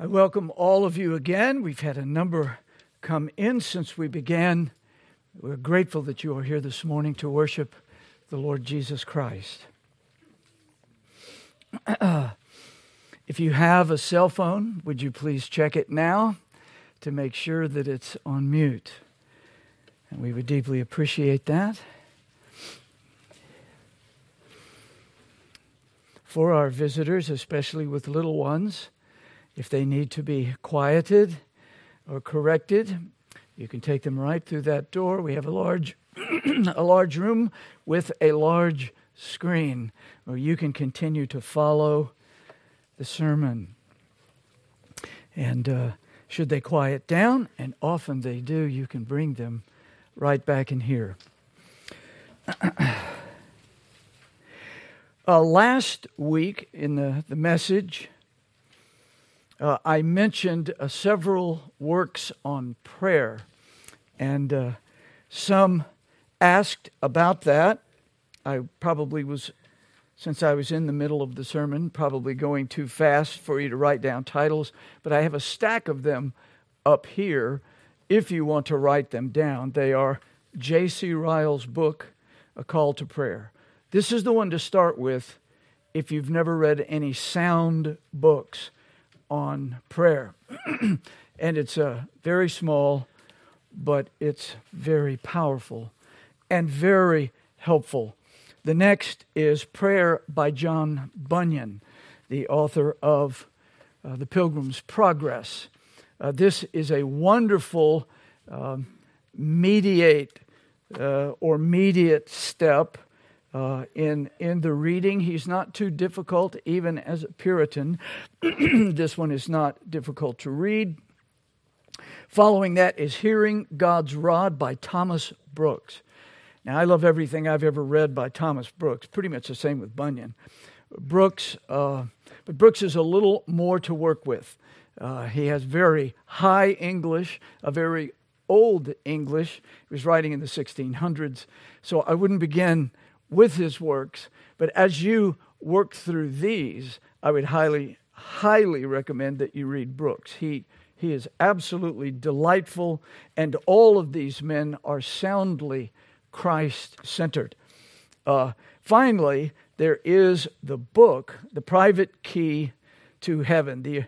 I welcome all of you again. We've had a number come in since we began. We're grateful that you are here this morning to worship the Lord Jesus Christ. if you have a cell phone, would you please check it now to make sure that it's on mute? And we would deeply appreciate that. For our visitors, especially with little ones, if they need to be quieted or corrected, you can take them right through that door. We have a large, a large room with a large screen where you can continue to follow the sermon. And uh, should they quiet down, and often they do, you can bring them right back in here. uh, last week in the, the message, uh, I mentioned uh, several works on prayer, and uh, some asked about that. I probably was, since I was in the middle of the sermon, probably going too fast for you to write down titles, but I have a stack of them up here if you want to write them down. They are J.C. Ryle's book, A Call to Prayer. This is the one to start with if you've never read any sound books on prayer. and it's a very small, but it's very powerful and very helpful. The next is Prayer by John Bunyan, the author of uh, The Pilgrim's Progress. Uh, this is a wonderful um, mediate uh, or mediate step uh, in, in the reading. He's not too difficult, even as a Puritan. this one is not difficult to read. Following that is Hearing God's Rod by Thomas Brooks. Now, I love everything I've ever read by Thomas Brooks, pretty much the same with Bunyan. Brooks, uh, but Brooks is a little more to work with. Uh, he has very high English, a very old English. He was writing in the 1600s. So I wouldn't begin with his works. But as you work through these, I would highly, highly recommend that you read Brooks. He, he is absolutely delightful, and all of these men are soundly Christ centered. Uh, finally, there is the book, The Private Key to Heaven. The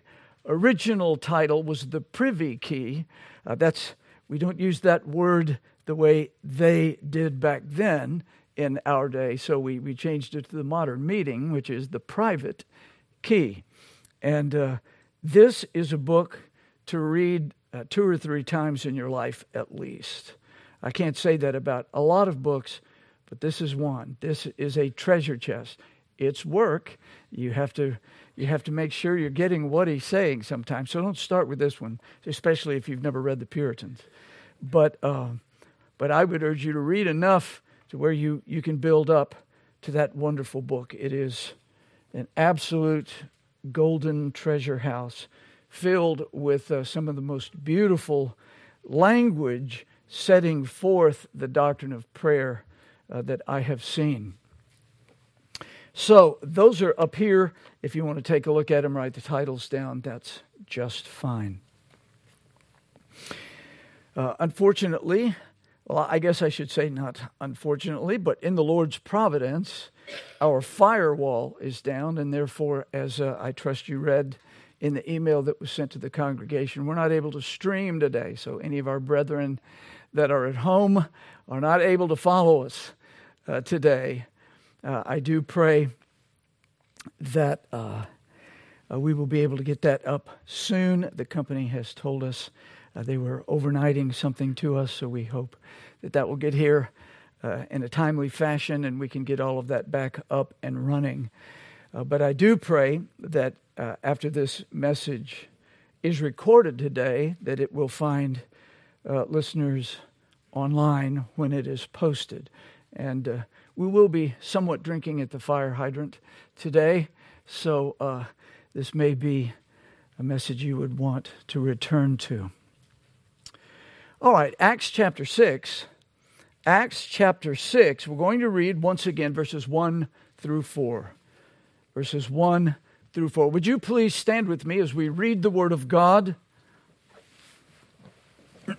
original title was The Privy Key. Uh, that's we don't use that word the way they did back then in our day. So we, we changed it to the modern meeting, which is the private key. And uh, this is a book to read uh, two or three times in your life at least. I can't say that about a lot of books, but this is one. This is a treasure chest. It's work. You have to you have to make sure you're getting what he's saying sometimes. So don't start with this one, especially if you've never read the Puritans. But uh, but I would urge you to read enough to where you, you can build up to that wonderful book. It is an absolute golden treasure house filled with uh, some of the most beautiful language setting forth the doctrine of prayer uh, that I have seen. So, those are up here. If you want to take a look at them, write the titles down. That's just fine. Uh, unfortunately, well, I guess I should say not unfortunately, but in the Lord's providence, our firewall is down, and therefore, as uh, I trust you read in the email that was sent to the congregation, we're not able to stream today. So, any of our brethren that are at home are not able to follow us uh, today. Uh, I do pray that uh, uh, we will be able to get that up soon. The company has told us uh, they were overnighting something to us, so we hope that that will get here uh, in a timely fashion and we can get all of that back up and running. Uh, but I do pray that uh, after this message is recorded today, that it will find uh, listeners online when it is posted. And uh, we will be somewhat drinking at the fire hydrant today, so this may be a message you would want to return to. All right, Acts chapter 6. Acts chapter 6. We're going to read once again verses 1 through 4. Verses 1 through 4. Would you please stand with me as we read the Word of God?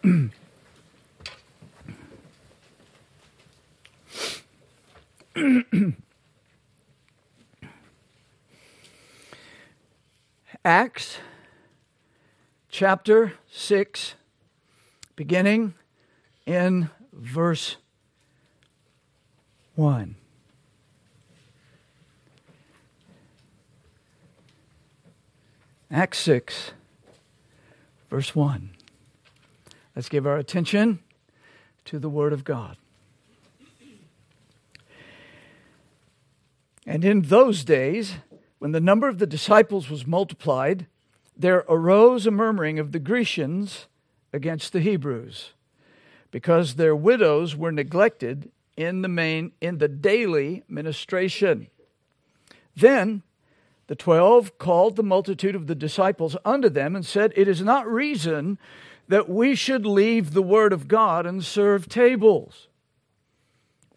Acts chapter 6, beginning in verse 1. Acts 6, verse 1. Let's give our attention to the Word of God. And in those days, when the number of the disciples was multiplied, there arose a murmuring of the Grecians against the Hebrews, because their widows were neglected in the main in the daily ministration. Then the twelve called the multitude of the disciples unto them and said, It is not reason that we should leave the word of God and serve tables.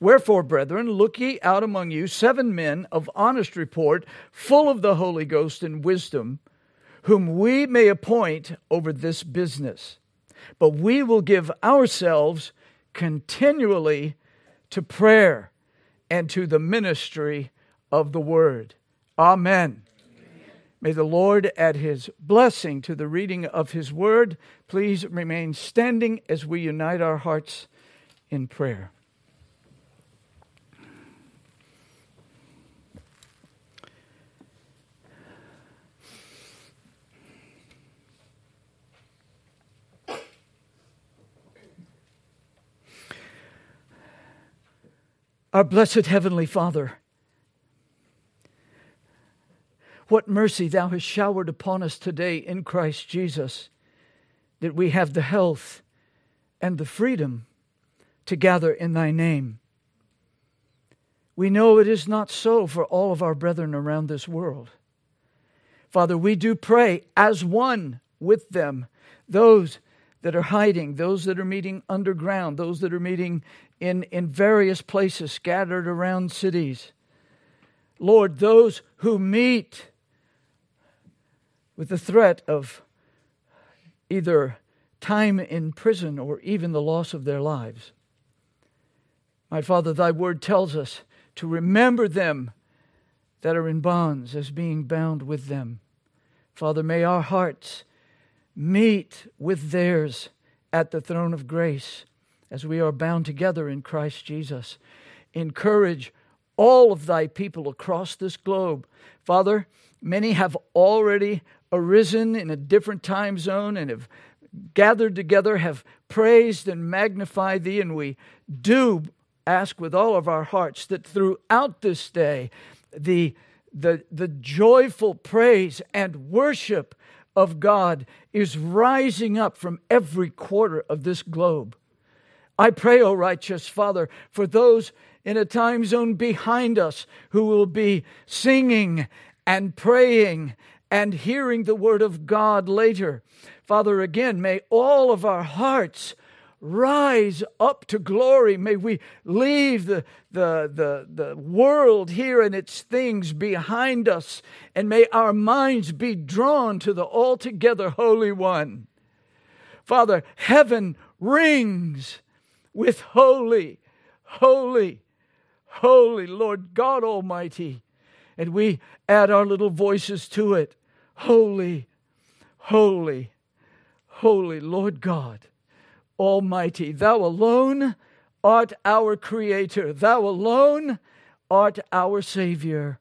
Wherefore, brethren, look ye out among you seven men of honest report, full of the Holy Ghost and wisdom, whom we may appoint over this business. But we will give ourselves continually to prayer and to the ministry of the word. Amen. May the Lord add his blessing to the reading of his word. Please remain standing as we unite our hearts in prayer. Our blessed Heavenly Father, What mercy thou hast showered upon us today in Christ Jesus, that we have the health and the freedom to gather in thy name. We know it is not so for all of our brethren around this world. Father, we do pray as one with them, those that are hiding, those that are meeting underground, those that are meeting in, in various places scattered around cities. Lord, those who meet with the threat of either time in prison or even the loss of their lives. My Father, thy word tells us to remember them that are in bonds as being bound with them. Father, may our hearts meet with theirs at the throne of grace as we are bound together in Christ Jesus. Encourage all of thy people across this globe. Father, many have already arisen in a different time zone and have gathered together, have praised and magnified thee. And we do ask with all of our hearts that throughout this day, the, the, the joyful praise and worship of God is rising up from every quarter of this globe. I pray, O righteous Father, for those in a time zone behind us who will be singing and praying and hearing the word of God later. Father, again, may all of our hearts rise up to glory. May we leave the, the, the, the world here and its things behind us, and may our minds be drawn to the altogether Holy One. Father, heaven rings with holy, holy, holy Lord God Almighty. And we add our little voices to it. Holy, holy, holy Lord God Almighty, thou alone art our Creator, thou alone art our Savior.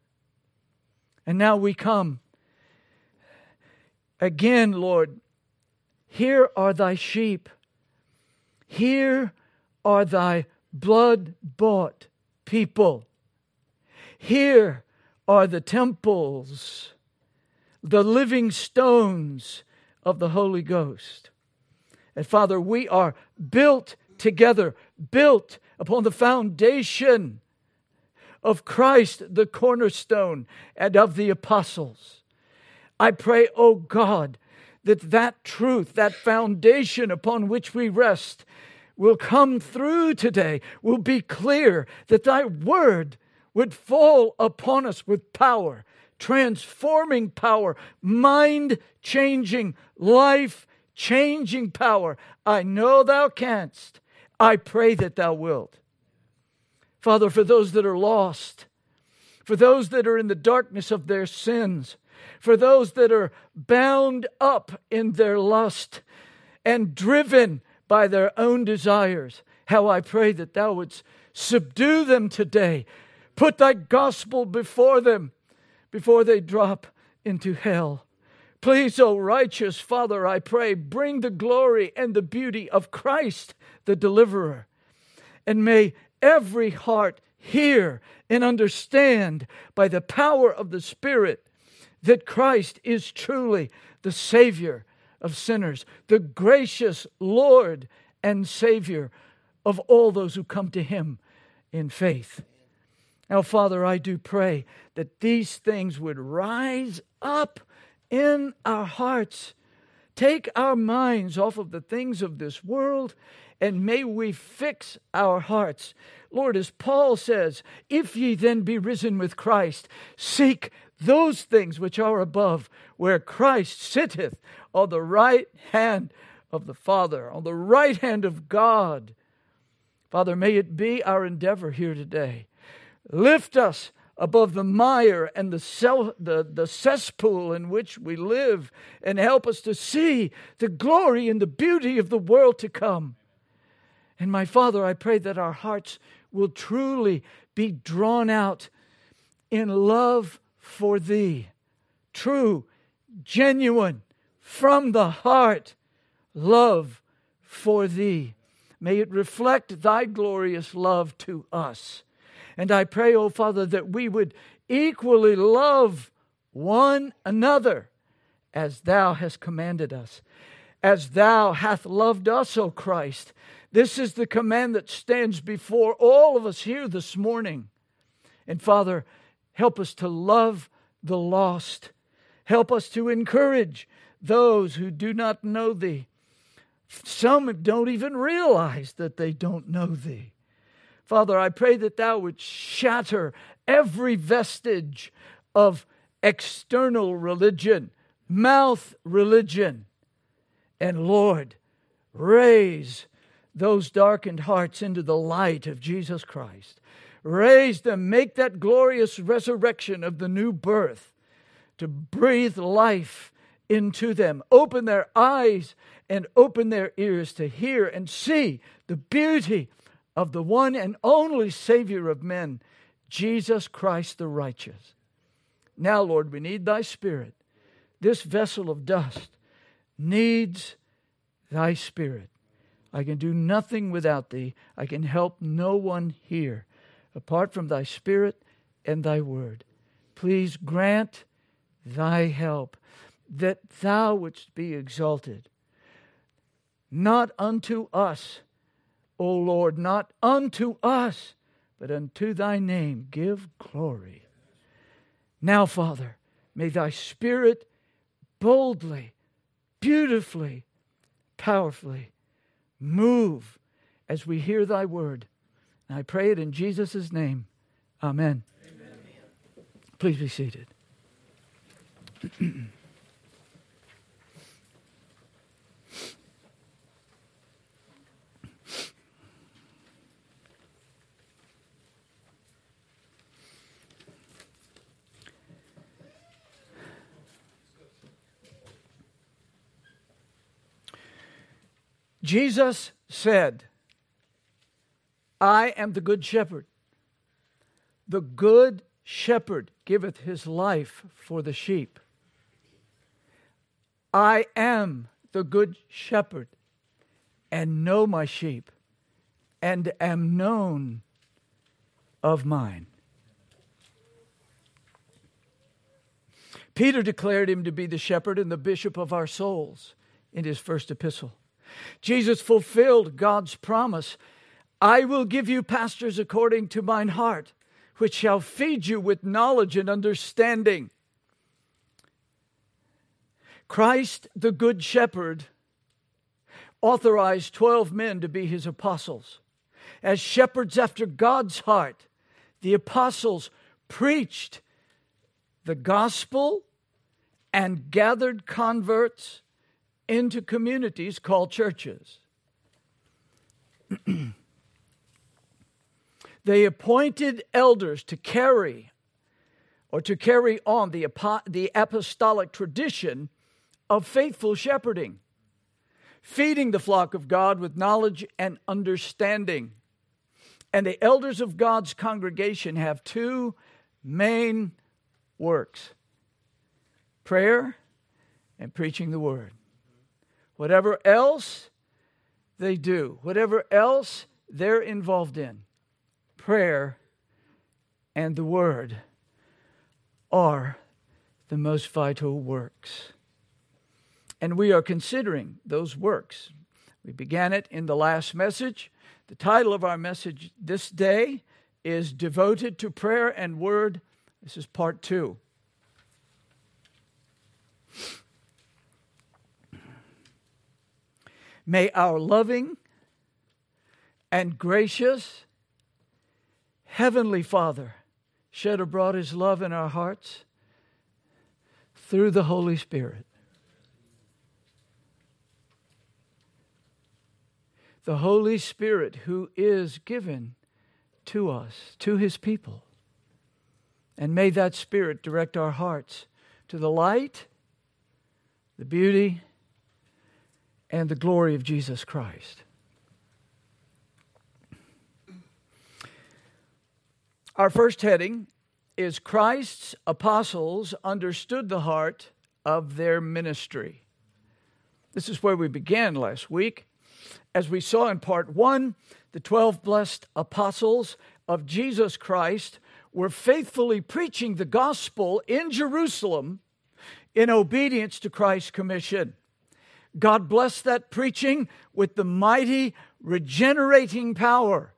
And now we come. Again, Lord, here are thy sheep. Here are thy blood bought people. Here are the temples the living stones of the Holy Ghost. And Father, we are built together, built upon the foundation of Christ, the cornerstone, and of the apostles. I pray, O oh God, that that truth, that foundation upon which we rest, will come through today, will be clear, that thy word would fall upon us with power transforming power, mind changing, life changing power. I know thou canst. I pray that thou wilt. Father, for those that are lost, for those that are in the darkness of their sins, for those that are bound up in their lust and driven by their own desires, how I pray that thou wouldst subdue them today. Put thy gospel before them before they drop into hell. Please, O oh righteous Father, I pray, bring the glory and the beauty of Christ, the deliverer. And may every heart hear and understand by the power of the Spirit that Christ is truly the Savior of sinners, the gracious Lord and Savior of all those who come to Him in faith. Now, Father, I do pray that these things would rise up in our hearts. Take our minds off of the things of this world and may we fix our hearts. Lord, as Paul says, if ye then be risen with Christ, seek those things which are above, where Christ sitteth on the right hand of the Father, on the right hand of God. Father, may it be our endeavor here today. Lift us above the mire and the, cell, the, the cesspool in which we live, and help us to see the glory and the beauty of the world to come. And my Father, I pray that our hearts will truly be drawn out in love for Thee. True, genuine, from the heart, love for Thee. May it reflect Thy glorious love to us. And I pray, O oh Father, that we would equally love one another as Thou hast commanded us, as Thou hast loved us, O Christ. This is the command that stands before all of us here this morning. And Father, help us to love the lost. Help us to encourage those who do not know Thee. Some don't even realize that they don't know Thee. Father, I pray that Thou would shatter every vestige of external religion, mouth religion. And Lord, raise those darkened hearts into the light of Jesus Christ. Raise them, make that glorious resurrection of the new birth to breathe life into them. Open their eyes and open their ears to hear and see the beauty of the one and only Savior of men, Jesus Christ the righteous. Now, Lord, we need thy Spirit. This vessel of dust needs thy Spirit. I can do nothing without thee. I can help no one here apart from thy Spirit and thy word. Please grant thy help that thou wouldst be exalted, not unto us, O Lord, not unto us, but unto thy name give glory. Now, Father, may thy Spirit boldly, beautifully, powerfully move as we hear thy word. And I pray it in Jesus' name. Amen. Amen. Please be seated. Jesus said, I am the good shepherd. The good shepherd giveth his life for the sheep. I am the good shepherd and know my sheep and am known of mine. Peter declared him to be the shepherd and the bishop of our souls in his first epistle. Jesus fulfilled God's promise I will give you pastors according to mine heart, which shall feed you with knowledge and understanding. Christ, the Good Shepherd, authorized 12 men to be his apostles. As shepherds after God's heart, the apostles preached the gospel and gathered converts into communities called churches. they appointed elders to carry or to carry on the, the apostolic tradition of faithful shepherding, feeding the flock of God with knowledge and understanding. And the elders of God's congregation have two main works prayer and preaching the word. Whatever else they do, whatever else they're involved in, prayer and the word are the most vital works. And we are considering those works. We began it in the last message. The title of our message this day is Devoted to Prayer and Word. This is part two. May our loving and gracious Heavenly Father shed abroad His love in our hearts through the Holy Spirit. The Holy Spirit who is given to us, to His people. And may that Spirit direct our hearts to the light, the beauty, and the glory of Jesus Christ. Our first heading is Christ's apostles understood the heart of their ministry. This is where we began last week. As we saw in part one, the 12 blessed apostles of Jesus Christ were faithfully preaching the gospel in Jerusalem in obedience to Christ's commission. God blessed that preaching with the mighty regenerating power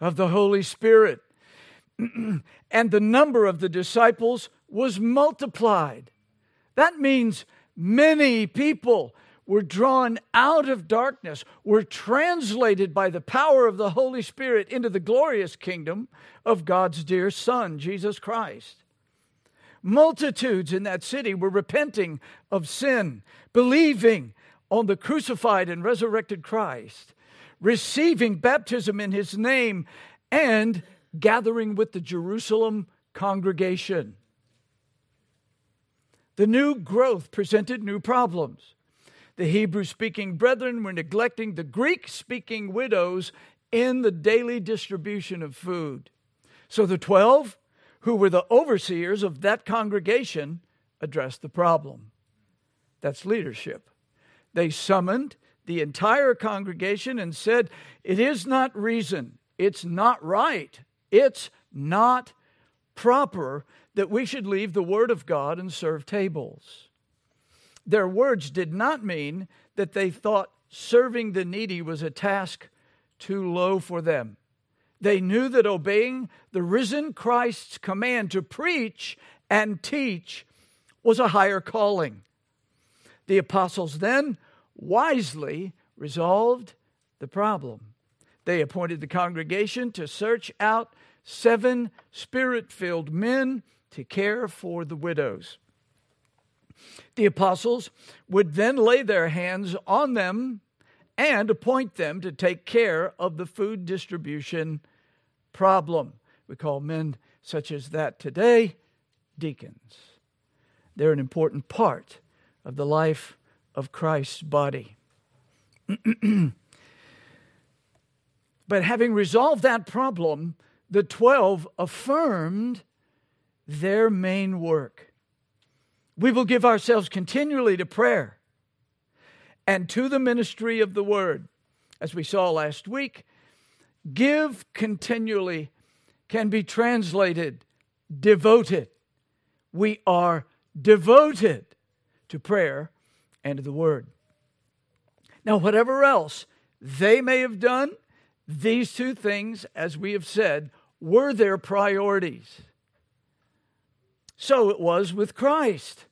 of the Holy Spirit. and the number of the disciples was multiplied. That means many people were drawn out of darkness, were translated by the power of the Holy Spirit into the glorious kingdom of God's dear Son, Jesus Christ. Multitudes in that city were repenting of sin, believing on the crucified and resurrected Christ, receiving baptism in his name, and gathering with the Jerusalem congregation. The new growth presented new problems. The Hebrew speaking brethren were neglecting the Greek speaking widows in the daily distribution of food. So the 12, who were the overseers of that congregation, addressed the problem. That's leadership. They summoned the entire congregation and said, It is not reason, it's not right, it's not proper that we should leave the Word of God and serve tables. Their words did not mean that they thought serving the needy was a task too low for them. They knew that obeying the risen Christ's command to preach and teach was a higher calling. The apostles then wisely resolved the problem. They appointed the congregation to search out seven spirit filled men to care for the widows. The apostles would then lay their hands on them and appoint them to take care of the food distribution problem. We call men such as that today deacons. They're an important part of the life of Christ's body. but having resolved that problem, the 12 affirmed their main work. We will give ourselves continually to prayer and to the ministry of the word. As we saw last week, give continually can be translated devoted. We are devoted to prayer and to the Word. Now, whatever else they may have done, these two things, as we have said, were their priorities. So it was with Christ.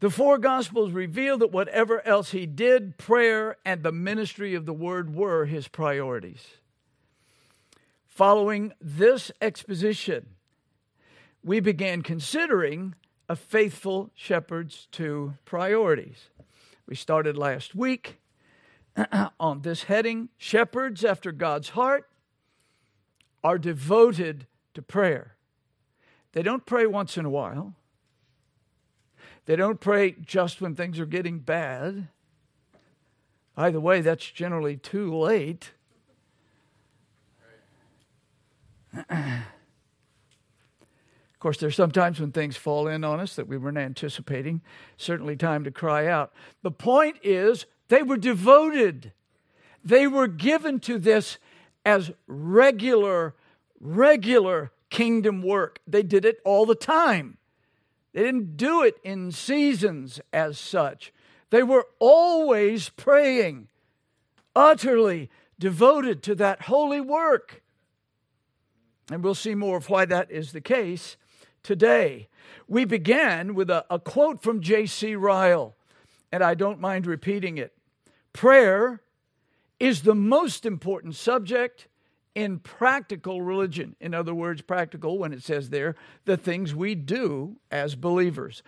The four Gospels reveal that whatever else he did, prayer and the ministry of the Word were his priorities. Following this exposition, we began considering a faithful shepherd's two priorities. We started last week on this heading Shepherds after God's heart are devoted to prayer. They don't pray once in a while, they don't pray just when things are getting bad. By the way, that's generally too late. Course, there's sometimes when things fall in on us that we weren't anticipating. Certainly, time to cry out. The point is, they were devoted. They were given to this as regular, regular kingdom work. They did it all the time. They didn't do it in seasons as such. They were always praying, utterly devoted to that holy work. And we'll see more of why that is the case today. We began with a, a quote from J.C. Ryle, and I don't mind repeating it. Prayer is the most important subject in practical religion. In other words, practical when it says there, the things we do as believers.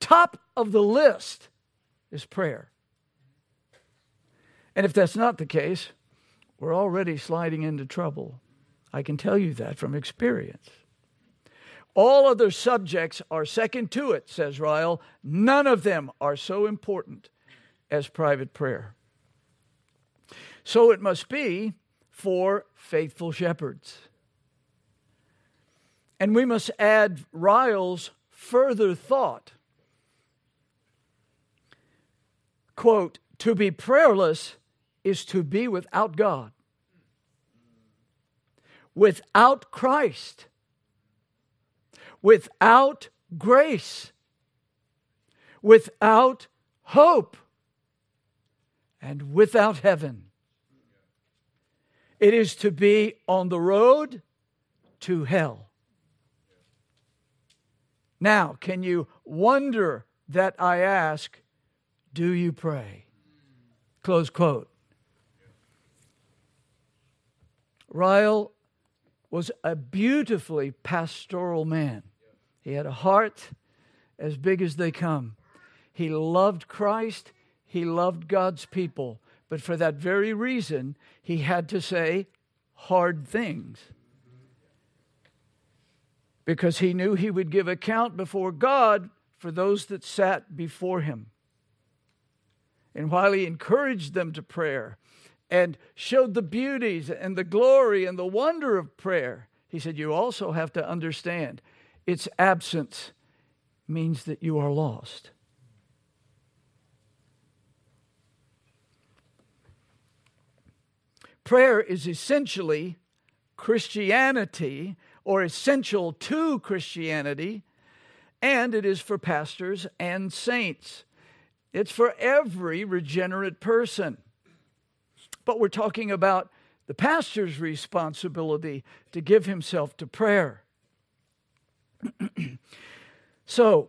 Top of the list is prayer. And if that's not the case, we're already sliding into trouble. I can tell you that from experience. All other subjects are second to it, says Ryle. None of them are so important as private prayer. So it must be for faithful shepherds. And we must add Ryle's further thought. Quote, to be prayerless is to be without God, without Christ, without grace, without hope, and without heaven. It is to be on the road to hell. Now, can you wonder that I ask, do you pray? Close quote. Ryle was a beautifully pastoral man. He had a heart as big as they come. He loved Christ, he loved God's people. But for that very reason, he had to say hard things. Because he knew he would give account before God for those that sat before him. And while he encouraged them to prayer and showed the beauties and the glory and the wonder of prayer, he said, You also have to understand its absence means that you are lost. Prayer is essentially Christianity or essential to Christianity, and it is for pastors and saints. It's for every regenerate person. But we're talking about the pastor's responsibility to give himself to prayer. so,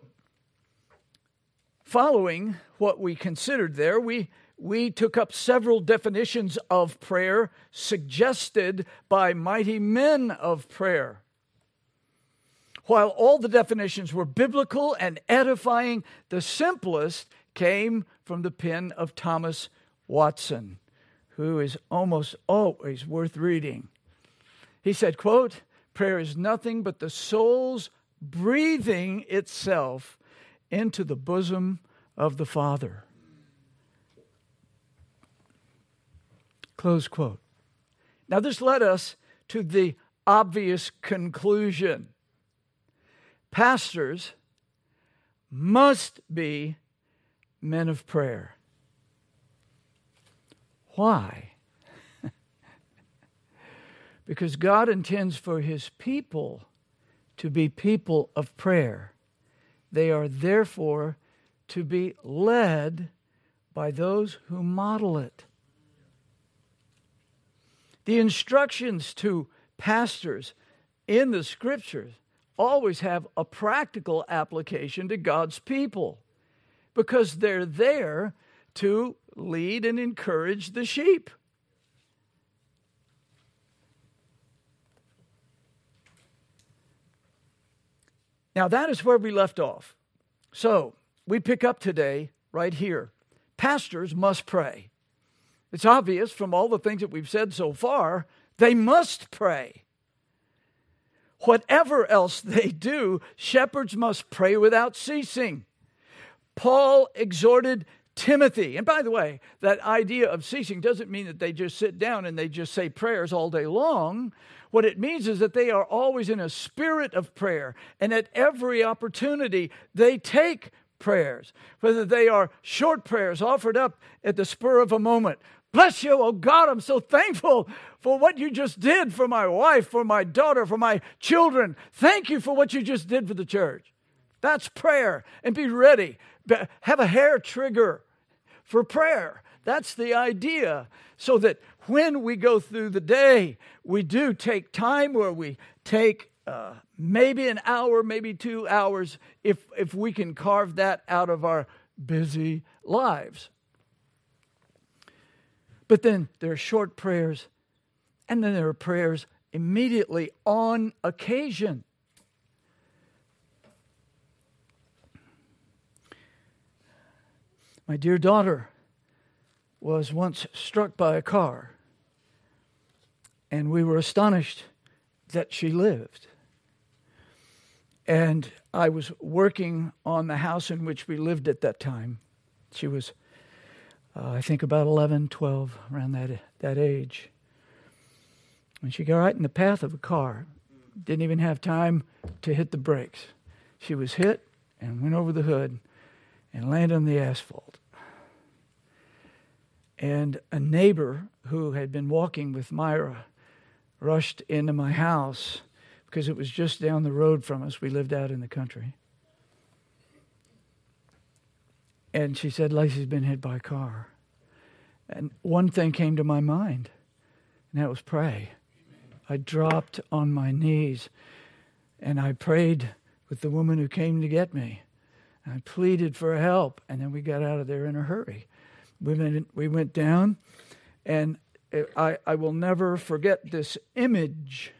following what we considered there, we we took up several definitions of prayer suggested by mighty men of prayer. While all the definitions were biblical and edifying, the simplest came from the pen of Thomas Watson, who is almost always worth reading. He said, quote, prayer is nothing but the soul's breathing itself into the bosom of the Father. Close quote. Now, this led us to the obvious conclusion pastors must be men of prayer. Why? because God intends for his people to be people of prayer. They are therefore to be led by those who model it. The instructions to pastors in the scriptures always have a practical application to God's people because they're there to lead and encourage the sheep. Now, that is where we left off. So, we pick up today right here. Pastors must pray. It's obvious from all the things that we've said so far, they must pray. Whatever else they do, shepherds must pray without ceasing. Paul exhorted Timothy, and by the way, that idea of ceasing doesn't mean that they just sit down and they just say prayers all day long. What it means is that they are always in a spirit of prayer, and at every opportunity, they take prayers, whether they are short prayers offered up at the spur of a moment. Bless you, oh God, I'm so thankful for what you just did for my wife, for my daughter, for my children. Thank you for what you just did for the church. That's prayer. And be ready. Have a hair trigger for prayer. That's the idea. So that when we go through the day, we do take time where we take uh, maybe an hour, maybe two hours, if, if we can carve that out of our busy lives. But then there are short prayers, and then there are prayers immediately on occasion. My dear daughter was once struck by a car, and we were astonished that she lived. And I was working on the house in which we lived at that time. She was, uh, I think, about 11, 12, around that, that age. And she got right in the path of a car. Didn't even have time to hit the brakes. She was hit and went over the hood and landed on the asphalt. And a neighbor who had been walking with Myra rushed into my house because it was just down the road from us. We lived out in the country. And she said, Lacey's been hit by a car. And one thing came to my mind, and that was pray. I dropped on my knees and I prayed with the woman who came to get me. I pleaded for help, and then we got out of there in a hurry. We went, we went down, and I, I will never forget this image.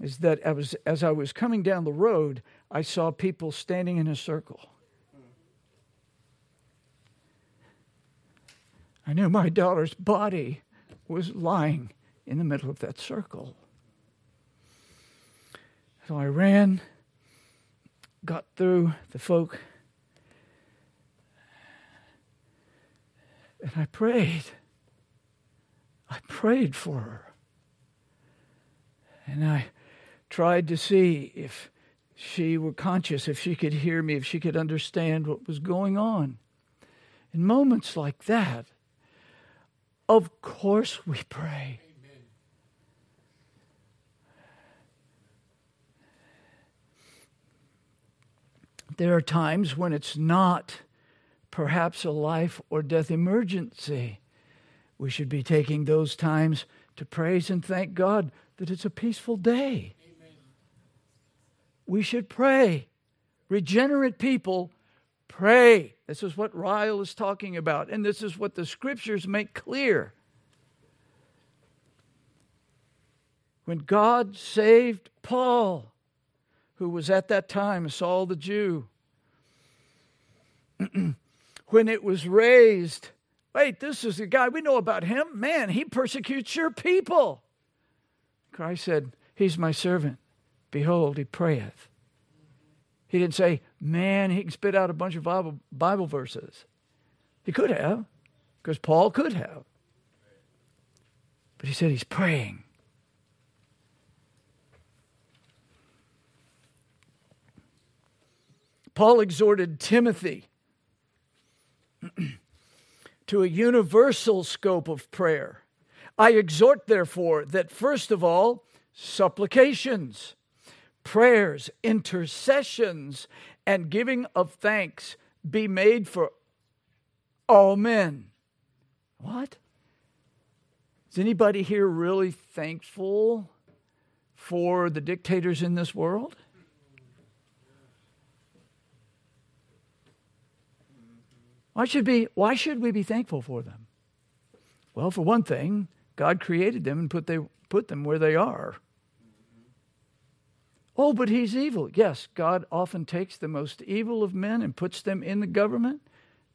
Is that I was, as I was coming down the road, I saw people standing in a circle. I knew my daughter's body was lying in the middle of that circle. So I ran, got through the folk, And I prayed. I prayed for her. And I tried to see if she were conscious, if she could hear me, if she could understand what was going on. In moments like that, of course we pray. Amen. There are times when it's not perhaps a life or death emergency. We should be taking those times to praise and thank God that it's a peaceful day. Amen. We should pray. Regenerate people pray. This is what Ryle is talking about, and this is what the scriptures make clear. When God saved Paul, who was at that time Saul the Jew, when it was raised. Wait, this is the guy, we know about him. Man, he persecutes your people. Christ said, He's my servant. Behold, he prayeth. He didn't say, Man, he can spit out a bunch of Bible, Bible verses. He could have, because Paul could have. But he said he's praying. Paul exhorted Timothy to a universal scope of prayer. I exhort, therefore, that first of all, supplications, prayers, intercessions, and giving of thanks be made for all men. What? Is anybody here really thankful for the dictators in this world? Why should, be, why should we be thankful for them? Well, for one thing, God created them and put, they, put them where they are. Oh, but he's evil. Yes, God often takes the most evil of men and puts them in the government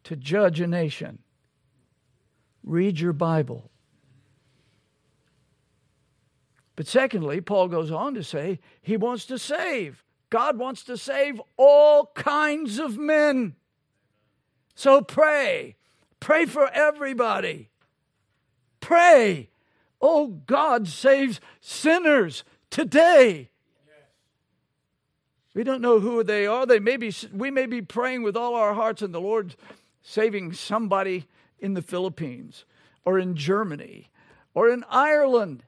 to judge a nation. Read your Bible. But secondly, Paul goes on to say he wants to save. God wants to save all kinds of men. So pray. Pray for everybody. Pray. Oh, God saves sinners today. We don't know who they are. They may be, we may be praying with all our hearts, and the Lord saving somebody in the Philippines or in Germany or in Ireland.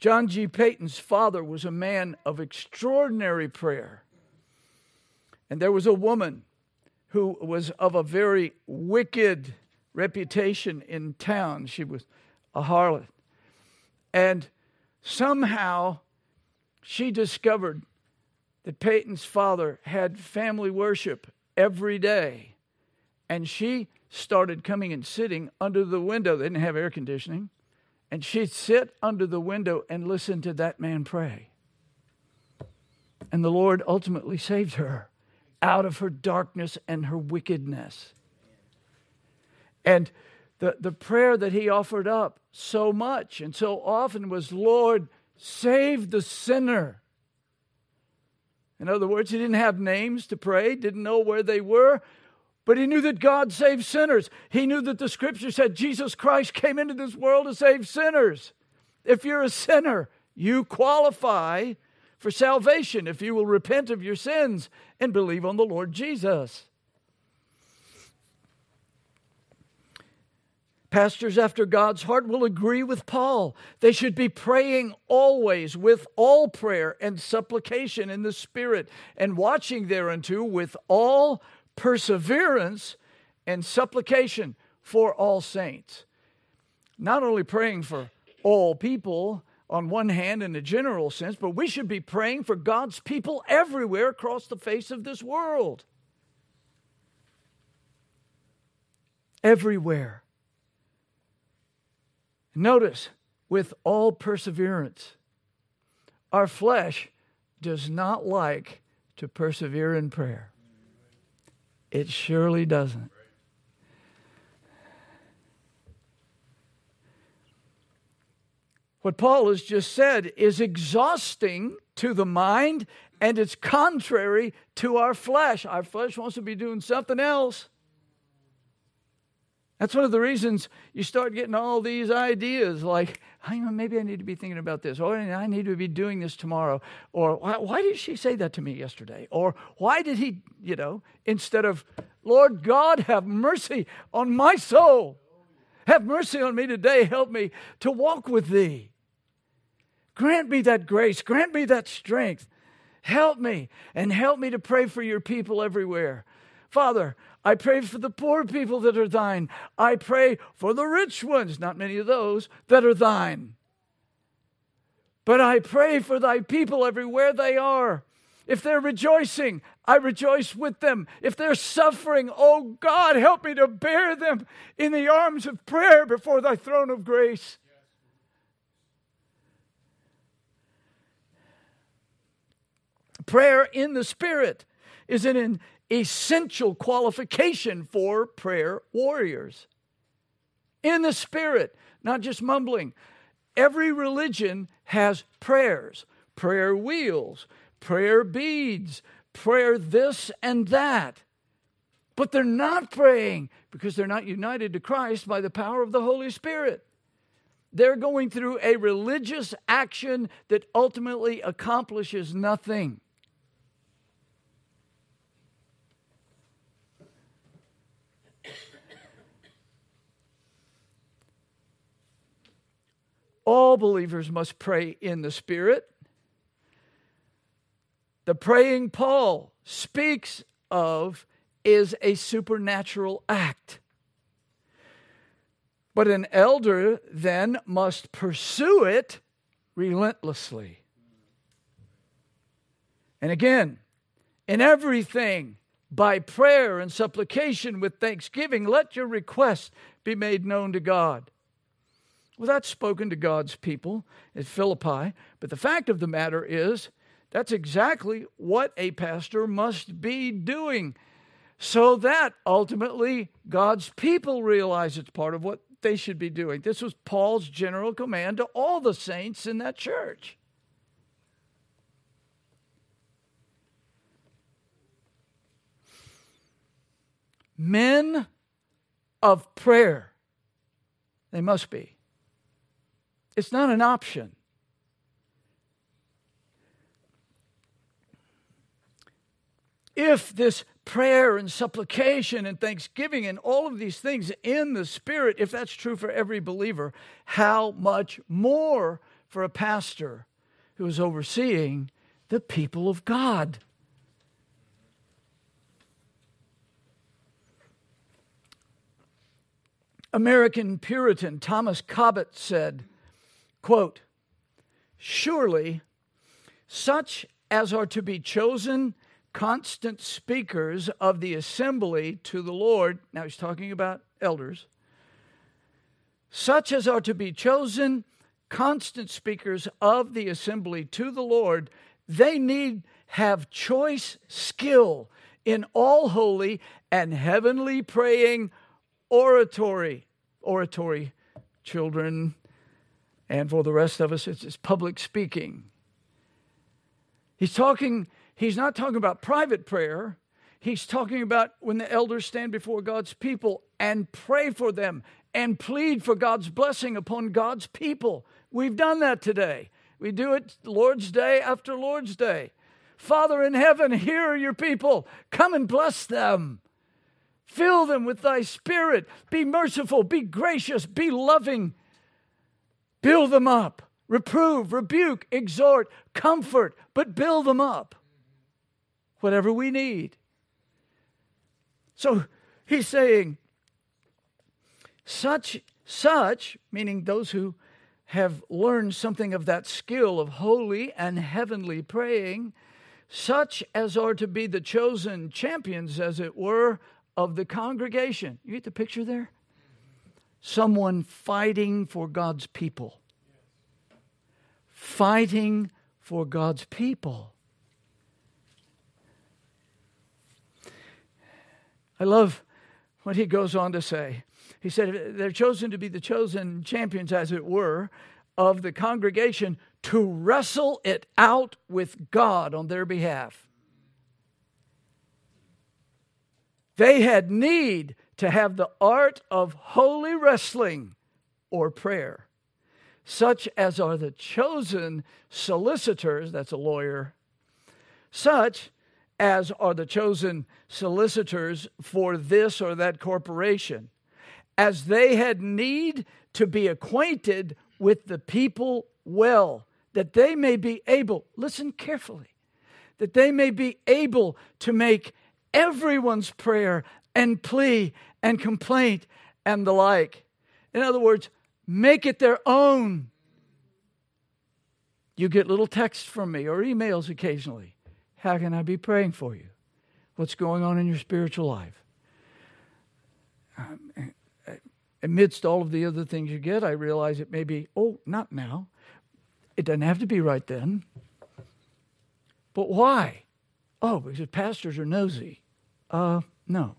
John G. Paton's father was a man of extraordinary prayer. And there was a woman who was of a very wicked reputation in town. She was a harlot. And somehow she discovered that Paton's father had family worship every day. And she started coming and sitting under the window. They didn't have air conditioning. And she'd sit under the window and listen to that man pray. And the Lord ultimately saved her out of her darkness and her wickedness. And the, the prayer that he offered up so much and so often was, Lord, save the sinner. In other words, he didn't have names to pray, didn't know where they were, but he knew that God saves sinners. He knew that the scripture said Jesus Christ came into this world to save sinners. If you're a sinner, you qualify for salvation if you will repent of your sins and believe on the Lord Jesus. Pastors after God's heart will agree with Paul. They should be praying always with all prayer and supplication in the Spirit, and watching thereunto with all perseverance and supplication for all saints. Not only praying for all people on one hand in a general sense, but we should be praying for God's people everywhere across the face of this world. Everywhere. Notice, with all perseverance, our flesh does not like to persevere in prayer. It surely doesn't. What Paul has just said is exhausting to the mind and it's contrary to our flesh. Our flesh wants to be doing something else. That's one of the reasons you start getting all these ideas like, maybe I need to be thinking about this, or I need to be doing this tomorrow, or why, why did she say that to me yesterday? Or why did he, you know, instead of, Lord God, have mercy on my soul. Have mercy on me today. Help me to walk with thee. Grant me that grace. Grant me that strength. Help me and help me to pray for your people everywhere. Father, I pray for the poor people that are thine. I pray for the rich ones, not many of those, that are thine. But I pray for thy people everywhere they are. If they're rejoicing, I rejoice with them. If they're suffering, oh God, help me to bear them in the arms of prayer before thy throne of grace. Prayer in the Spirit is an essential qualification for prayer warriors. In the Spirit, not just mumbling. Every religion has prayers, prayer wheels, prayer beads, prayer this and that. But they're not praying because they're not united to Christ by the power of the Holy Spirit. They're going through a religious action that ultimately accomplishes nothing. All believers must pray in the Spirit. The praying Paul speaks of is a supernatural act. But an elder then must pursue it relentlessly. And again, in everything, by prayer and supplication with thanksgiving, let your request be made known to God. Well, that's spoken to God's people at Philippi. But the fact of the matter is, that's exactly what a pastor must be doing so that ultimately God's people realize it's part of what they should be doing. This was Paul's general command to all the saints in that church. Men of prayer, they must be. It's not an option. If this prayer and supplication and thanksgiving and all of these things in the Spirit, if that's true for every believer, how much more for a pastor who is overseeing the people of God? American Puritan Thomas Cobbett said, quote, Surely such as are to be chosen constant speakers of the assembly to the Lord, now he's talking about elders, such as are to be chosen constant speakers of the assembly to the Lord, they need have choice skill in all holy and heavenly praying oratory. Oratory, children, and for the rest of us, it's, public speaking. He's talking He's not talking about private prayer. He's talking about when the elders stand before God's people and pray for them and plead for God's blessing upon God's people. We've done that today. We do it Lord's Day after Lord's Day. Father in heaven, hear your people. Come and bless them. Fill them with thy spirit. Be merciful, be gracious, be loving. Build them up. Reprove, rebuke, exhort, comfort, but build them up whatever we need. So he's saying, such, such, meaning those who have learned something of that skill of holy and heavenly praying, such as are to be the chosen champions, as it were, of the congregation. You get the picture there? Someone fighting for God's people. Fighting for God's people. I love what he goes on to say. He said, They're chosen to be the chosen champions, as it were, of the congregation to wrestle it out with God on their behalf. They had need to have the art of holy wrestling or prayer, such as are the chosen solicitors, that's a lawyer, such as are the chosen solicitors for this or that corporation, as they had need to be acquainted with the people well, that they may be able, listen carefully, that they may be able to make everyone's prayer and plea and complaint and the like. In other words, make it their own. You get little texts from me or emails occasionally. How can I be praying for you? What's going on in your spiritual life? Um, amidst all of the other things you get, I realize it may be, oh, not now. It doesn't have to be right then. But why? Oh, because pastors are nosy. Uh, no.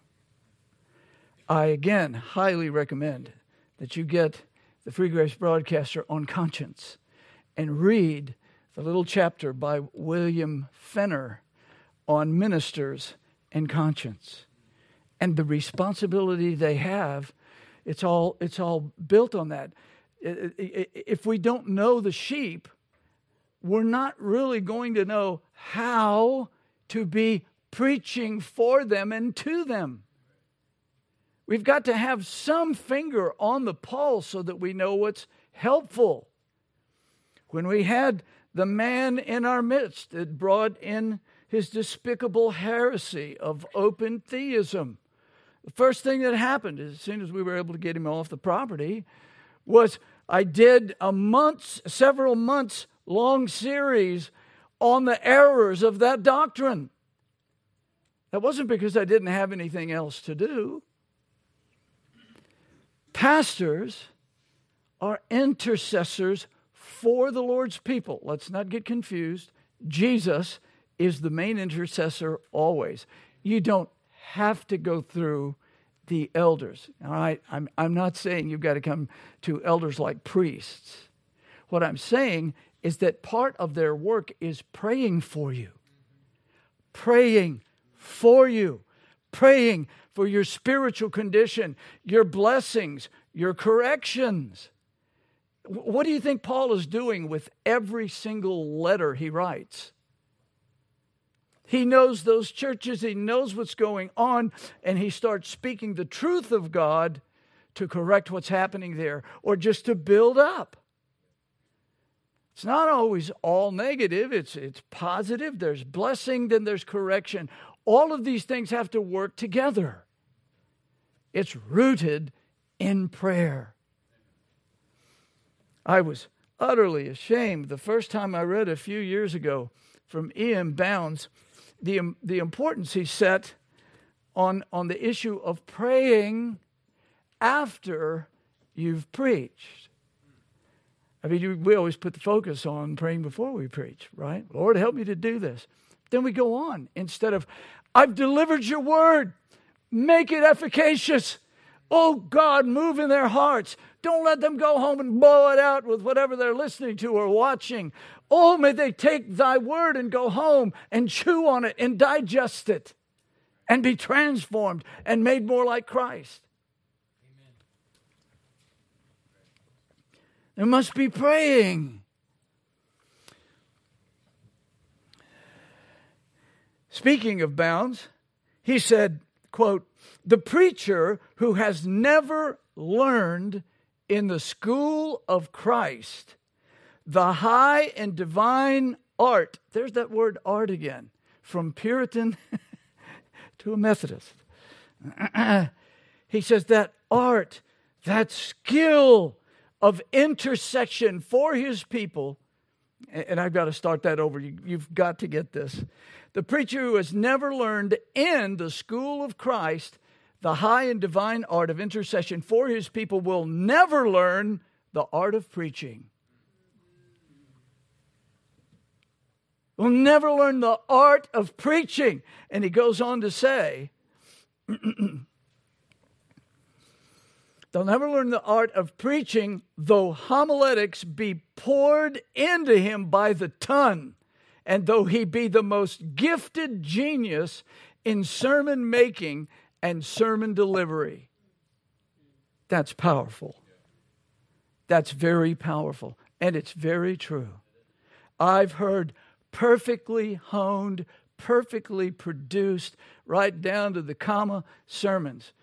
I again highly recommend that you get the Free Grace Broadcaster on conscience and read the little chapter by William Fenner on ministers and conscience and the responsibility they have. It's all it's all built on that. If we don't know the sheep we're not really going to know how to be preaching for them and to them we've got to have some finger on the pulse so that we know what's helpful when we had the man in our midst that brought in his despicable heresy of open theism. The first thing that happened, as soon as we were able to get him off the property, was I did a months, several months long series on the errors of that doctrine. That wasn't because I didn't have anything else to do. Pastors are intercessors for the Lord's people. Let's not get confused. Jesus is the main intercessor always. You don't have to go through the elders. All right, I'm, I'm not saying you've got to come to elders like priests. What I'm saying is that part of their work is praying for you, praying for you, praying for your spiritual condition, your blessings, your corrections. What do you think Paul is doing with every single letter he writes? He knows those churches, he knows what's going on, and he starts speaking the truth of God to correct what's happening there or just to build up. It's not always all negative, it's, it's positive. There's blessing, then there's correction. All of these things have to work together. It's rooted in prayer. I was utterly ashamed the first time I read a few years ago from E.M. Bounds the, the importance he set on, on the issue of praying after you've preached. I mean, we always put the focus on praying before we preach, right? Lord, help me to do this. Then we go on instead of, I've delivered your word, make it efficacious. Oh God, move in their hearts. Don't let them go home and blow it out with whatever they're listening to or watching. Oh, may they take thy word and go home and chew on it and digest it and be transformed and made more like Christ. Amen. There must be praying. Speaking of Bounds, he said, quote, the preacher who has never learned in the school of Christ the high and divine art. There's that word art again, from Puritan to a Methodist. he says that art, that skill of intersection for his people, and I've got to start that over. You, have got to get this. The preacher who has never learned in the school of Christ the high and divine art of intercession for his people will never learn the art of preaching. Will never learn the art of preaching. And he goes on to say, They'll never learn the art of preaching, though homiletics be poured into him by the ton, and though he be the most gifted genius in sermon making and sermon delivery. That's powerful. That's very powerful. And it's very true. I've heard perfectly honed, perfectly produced, right down to the comma sermons.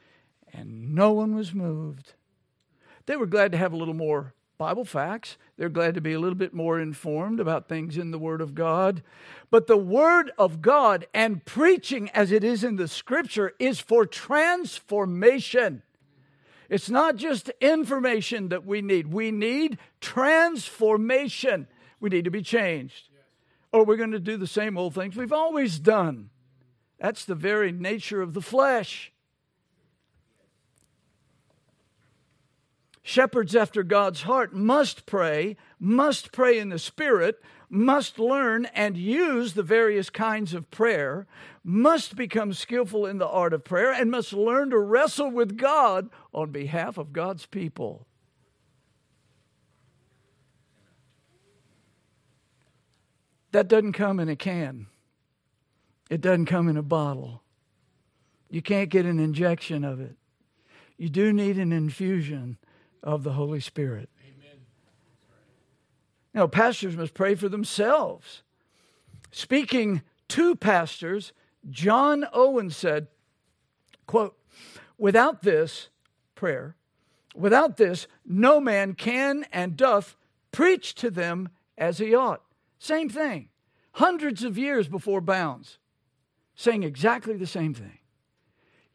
And no one was moved. They were glad to have a little more Bible facts. They're glad to be a little bit more informed about things in the Word of God. But the Word of God and preaching as it is in the Scripture is for transformation. It's not just information that we need, we need transformation. We need to be changed or we're going to do the same old things we've always done. That's the very nature of the flesh. Shepherds after God's heart must pray, must pray in the Spirit, must learn and use the various kinds of prayer, must become skillful in the art of prayer, and must learn to wrestle with God on behalf of God's people. That doesn't come in a can, it doesn't come in a bottle. You can't get an injection of it. You do need an infusion of the Holy Spirit. Amen. Now, pastors must pray for themselves. Speaking to pastors, John Owen said, quote, without this prayer, without this, no man can and doth preach to them as he ought. Same thing. Hundreds of years before Bounds, saying exactly the same thing.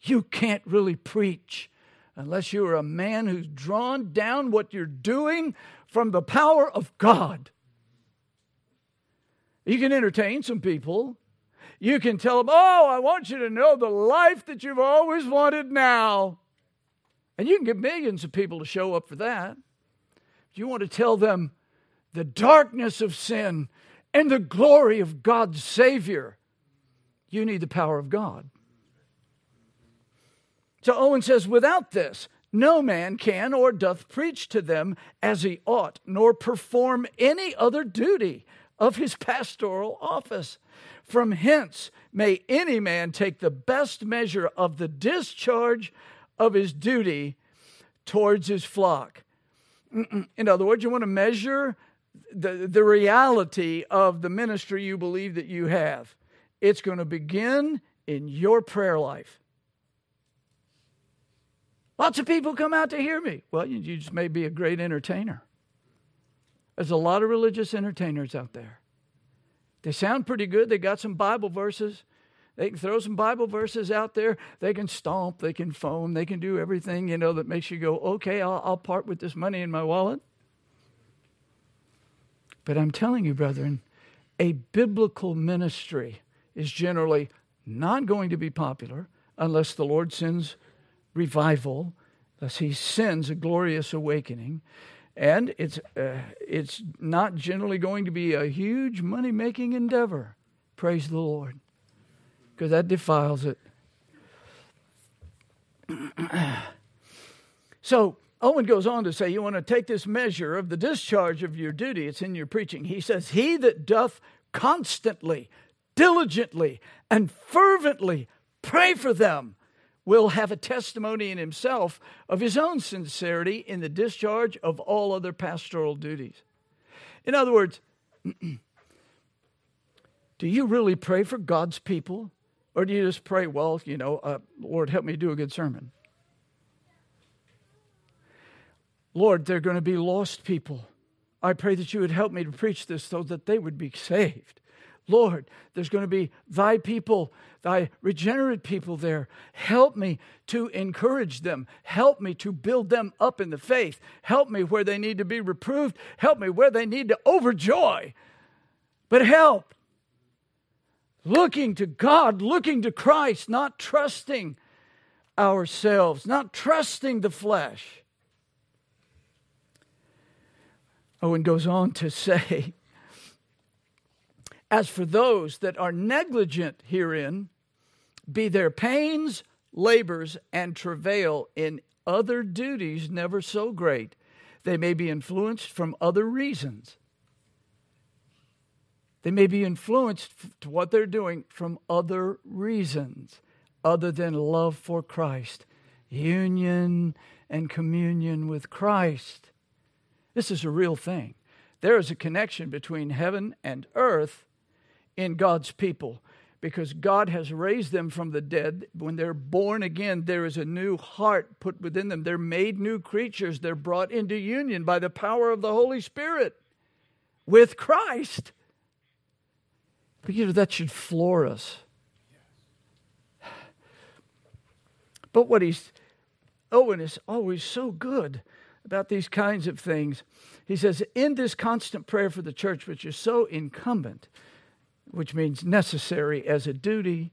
You can't really preach unless you are a man who's drawn down what you're doing from the power of God. You can entertain some people. You can tell them, Oh, I want you to know the life that you've always wanted now. And you can get millions of people to show up for that. Do you want to tell them the darkness of sin and the glory of God's Savior? You need the power of God. So Owen says, without this, no man can or doth preach to them as he ought, nor perform any other duty of his pastoral office. From hence may any man take the best measure of the discharge of his duty towards his flock. In other words, you want to measure the, the reality of the ministry you believe that you have. It's going to begin in your prayer life. Lots of people come out to hear me. Well, you, you just may be a great entertainer. There's a lot of religious entertainers out there. They sound pretty good. They got some Bible verses. They can throw some Bible verses out there. They can stomp. They can foam. They can do everything, you know, that makes you go, okay, I'll, I'll part with this money in my wallet. But I'm telling you, brethren, a biblical ministry is generally not going to be popular unless the Lord sends revival, Thus, He sends a glorious awakening. And it's, uh, it's not generally going to be a huge money making endeavor. Praise the Lord. Because that defiles it. so, Owen goes on to say, You want to take this measure of the discharge of your duty, it's in your preaching. He says, He that doth constantly, diligently, and fervently pray for them will have a testimony in himself of his own sincerity in the discharge of all other pastoral duties. In other words, do you really pray for God's people? Or do you just pray, well, you know, uh, Lord, help me do a good sermon? Lord, they're going to be lost people. I pray that you would help me to preach this so that they would be saved. Lord, there's going to be thy people, thy regenerate people there. Help me to encourage them. Help me to build them up in the faith. Help me where they need to be reproved. Help me where they need to overjoy. But help. Looking to God, looking to Christ, not trusting ourselves, not trusting the flesh. Owen goes on to say, as for those that are negligent herein, be their pains, labors, and travail in other duties never so great, they may be influenced from other reasons. They may be influenced to what they're doing from other reasons other than love for Christ, union and communion with Christ. This is a real thing. There is a connection between heaven and earth in God's people because God has raised them from the dead. When they're born again, there is a new heart put within them. They're made new creatures. They're brought into union by the power of the Holy Spirit with Christ. But you know, that should floor us. But what he's, Owen is always so good about these kinds of things. He says, in this constant prayer for the church, which is so incumbent, which means necessary as a duty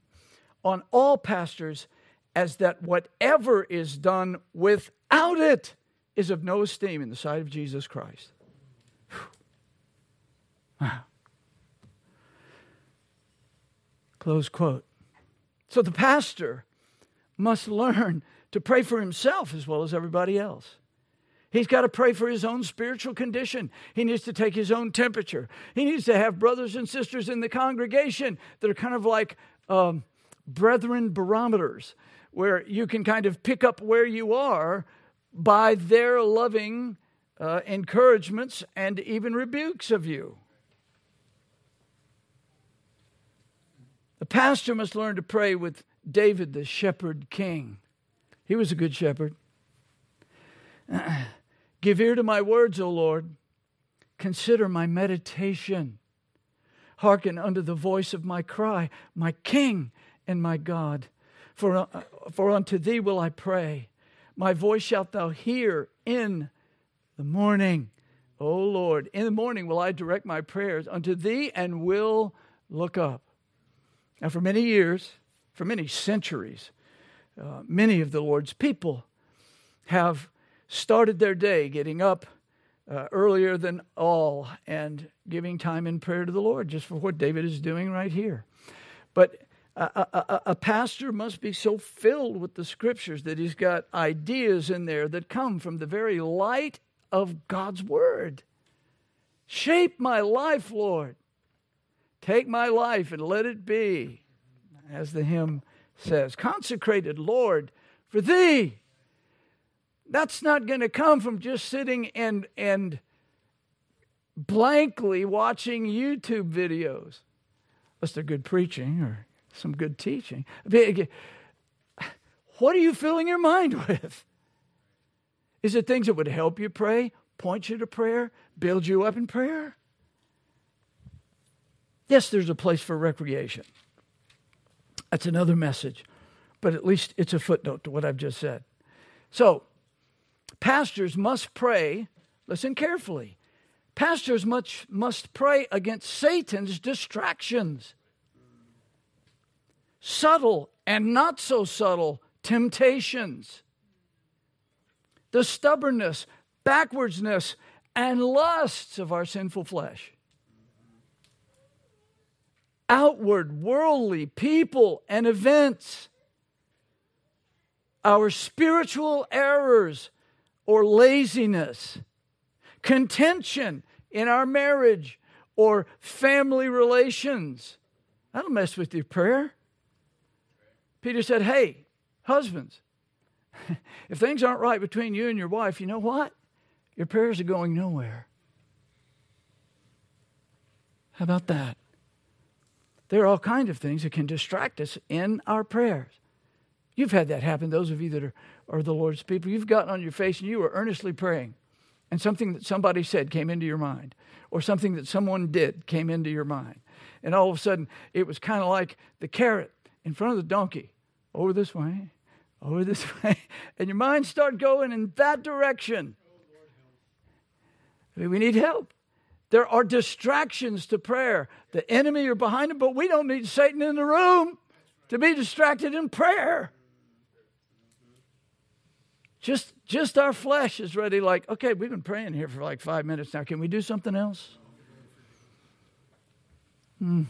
on all pastors, as that whatever is done without it is of no esteem in the sight of Jesus Christ. Close quote. So the pastor must learn to pray for himself as well as everybody else. He's got to pray for his own spiritual condition. He needs to take his own temperature. He needs to have brothers and sisters in the congregation that are kind of like um, brethren barometers, where you can kind of pick up where you are by their loving uh, encouragements and even rebukes of you. The pastor must learn to pray with David, the shepherd king. He was a good shepherd. Give ear to my words, O Lord. Consider my meditation. Hearken unto the voice of my cry, my King and my God. For, uh, for unto thee will I pray. My voice shalt thou hear in the morning. O Lord, in the morning will I direct my prayers unto thee and will look up. Now, for many years, for many centuries, uh, many of the Lord's people have started their day getting up uh, earlier than all and giving time in prayer to the Lord, just for what David is doing right here. But a, a, a, pastor must be so filled with the scriptures that he's got ideas in there that come from the very light of God's word. Shape my life, Lord. Take my life and let it be, as the hymn says, consecrated, Lord, for thee. That's not going to come from just sitting and, and blankly watching YouTube videos, unless they're good preaching or some good teaching. What are you filling your mind with? Is it things that would help you pray, point you to prayer, build you up in prayer? Yes, there's a place for recreation. That's another message, but at least it's a footnote to what I've just said. So, pastors must pray, listen carefully. Pastors must, must pray against Satan's distractions subtle and not so subtle temptations, the stubbornness, backwardsness, and lusts of our sinful flesh. Outward, worldly people and events, our spiritual errors or laziness, contention in our marriage or family relations. That'll mess with your prayer. Peter said, Hey, husbands, if things aren't right between you and your wife, you know what? Your prayers are going nowhere. How about that? There are all kinds of things that can distract us in our prayers. You've had that happen, those of you that are, are the Lord's people. You've gotten on your face and you were earnestly praying, and something that somebody said came into your mind, or something that someone did came into your mind. And all of a sudden, it was kind of like the carrot in front of the donkey, over this way, over this way, and your mind start going in that direction. We need help. There are distractions to prayer. The enemy are behind it, but we don't need Satan in the room to be distracted in prayer. Just, just our flesh is ready, like, okay, we've been praying here for like five minutes now. Can we do something else? Hmm.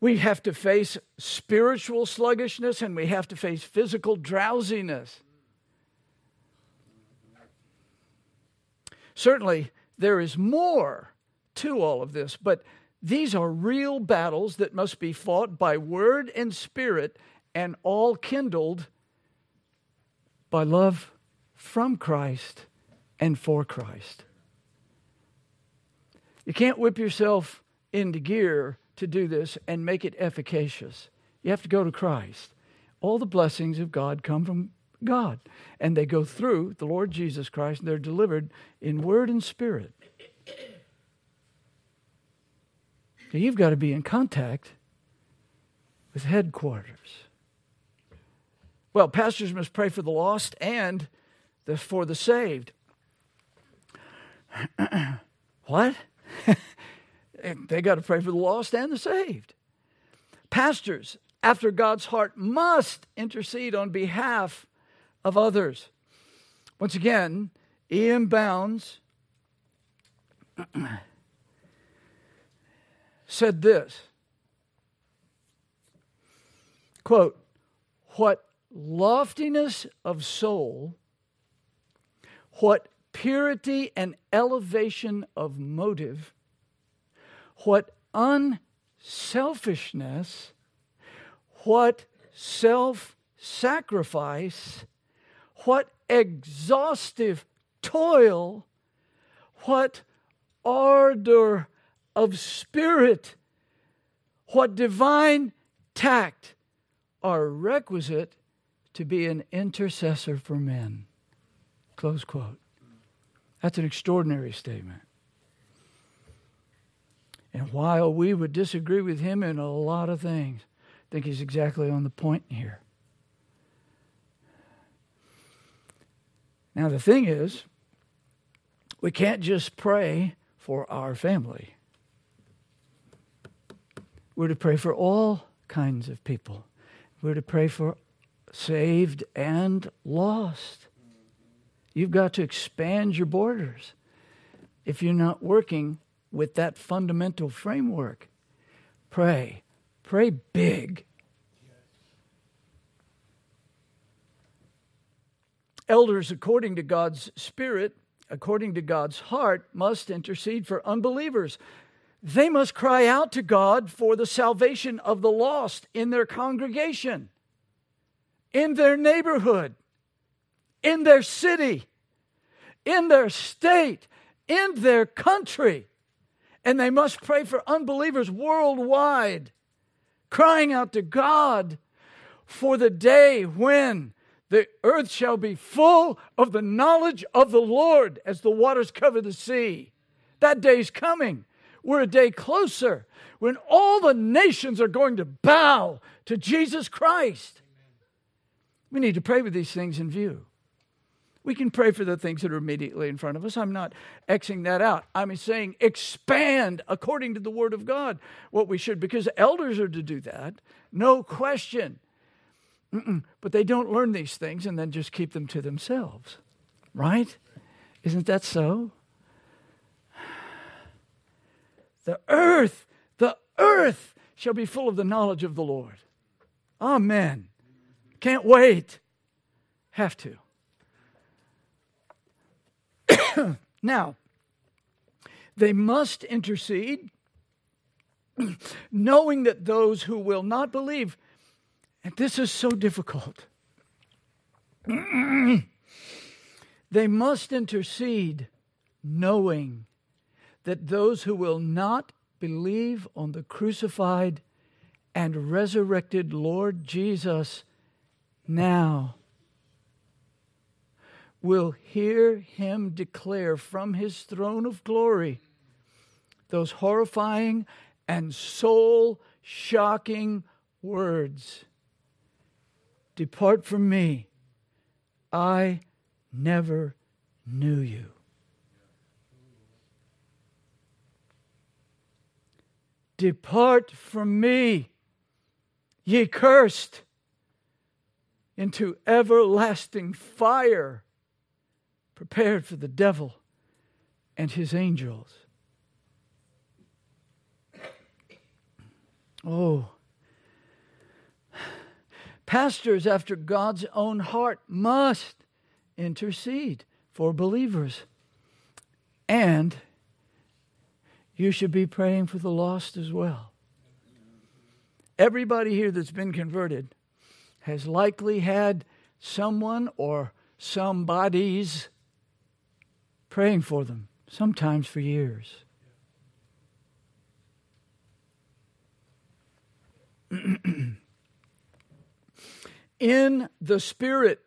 We have to face spiritual sluggishness and we have to face physical drowsiness. Certainly, there is more to all of this, but these are real battles that must be fought by word and spirit and all kindled by love from Christ and for Christ. You can't whip yourself into gear to do this and make it efficacious. You have to go to Christ. All the blessings of God come from God, and they go through the Lord Jesus Christ, and they're delivered in word and spirit. You've got to be in contact with headquarters. Well, pastors must pray for the lost and the, for the saved. what? they got to pray for the lost and the saved. Pastors, after God's heart, must intercede on behalf of others. Once again, E.M. Bounds said this quote, What loftiness of soul, what purity and elevation of motive what unselfishness, what self sacrifice, what exhaustive toil, what ardor of spirit, what divine tact are requisite to be an intercessor for men. Close quote. That's an extraordinary statement. And while we would disagree with him in a lot of things, I think he's exactly on the point here. Now, the thing is, we can't just pray for our family. We're to pray for all kinds of people. We're to pray for saved and lost. You've got to expand your borders if you're not working with that fundamental framework. Pray. Pray big. Elders, according to God's Spirit, according to God's heart, must intercede for unbelievers. They must cry out to God for the salvation of the lost in their congregation, in their neighborhood, in their city, in their state, in their country. And they must pray for unbelievers worldwide, crying out to God for the day when the earth shall be full of the knowledge of the Lord as the waters cover the sea. That day's coming. We're a day closer when all the nations are going to bow to Jesus Christ. We need to pray with these things in view. We can pray for the things that are immediately in front of us. I'm not Xing that out. I'm saying expand according to the Word of God what we should, because elders are to do that, no question. Mm-mm. But they don't learn these things and then just keep them to themselves. Right? Isn't that so? The earth, the earth shall be full of the knowledge of the Lord. Amen. Can't wait. Have to. now, they must intercede, knowing that those who will not believe and this is so difficult. they must intercede knowing that those who will not believe on the crucified and resurrected Lord Jesus now will hear him declare from his throne of glory those horrifying and soul shocking words Depart from me. I never knew you. Depart from me, ye cursed, into everlasting fire prepared for the devil and his angels. Oh, Pastors after God's own heart must intercede for believers. And you should be praying for the lost as well. Everybody here that's been converted has likely had someone or somebody's praying for them, sometimes for years. in the Spirit.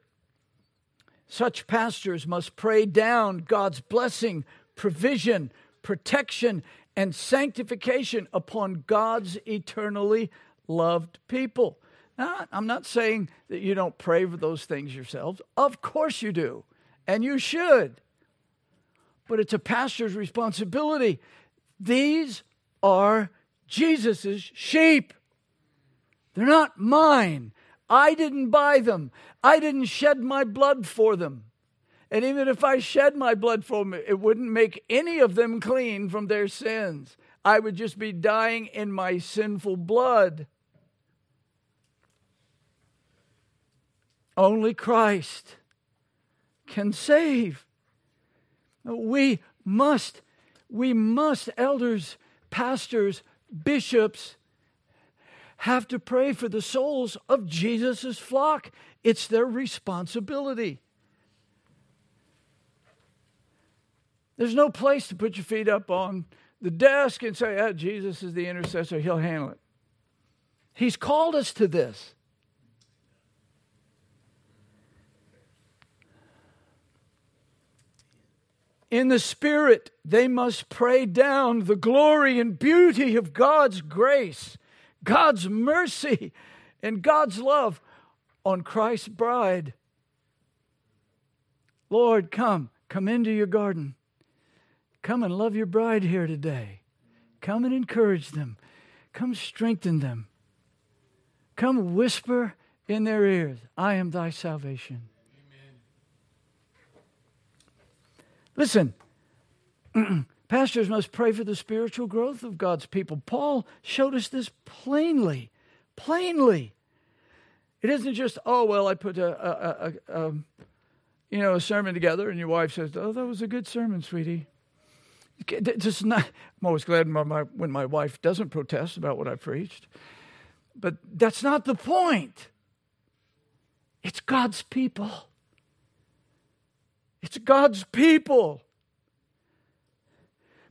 Such pastors must pray down God's blessing, provision, protection, and sanctification upon God's eternally loved people. I'm not saying that you don't pray for those things yourselves. Of course you do, and you should. But it's a pastor's responsibility. These are Jesus's sheep. They're not mine. I didn't buy them. I didn't shed my blood for them. And even if I shed my blood for them, it wouldn't make any of them clean from their sins. I would just be dying in my sinful blood. Only Christ can save. We must, we must, elders, pastors, bishops, have to pray for the souls of Jesus' flock. It's their responsibility. There's no place to put your feet up on the desk and say, oh, Jesus is the intercessor, he'll handle it. He's called us to this. In the Spirit, they must pray down the glory and beauty of God's grace God's mercy and God's love on Christ's bride. Lord, come, come into your garden. Come and love your bride here today. Come and encourage them. Come strengthen them. Come whisper in their ears, I am thy salvation. Listen, pastors must pray for the spiritual growth of God's people. Paul showed us this plainly, plainly. It isn't just, oh, well, I put a, a, a, a um, you know, a sermon together and your wife says, oh, that was a good sermon, sweetie. Just not, I'm always glad when my, when my wife doesn't protest about what I preached. But that's not the point. It's God's people. It's God's people.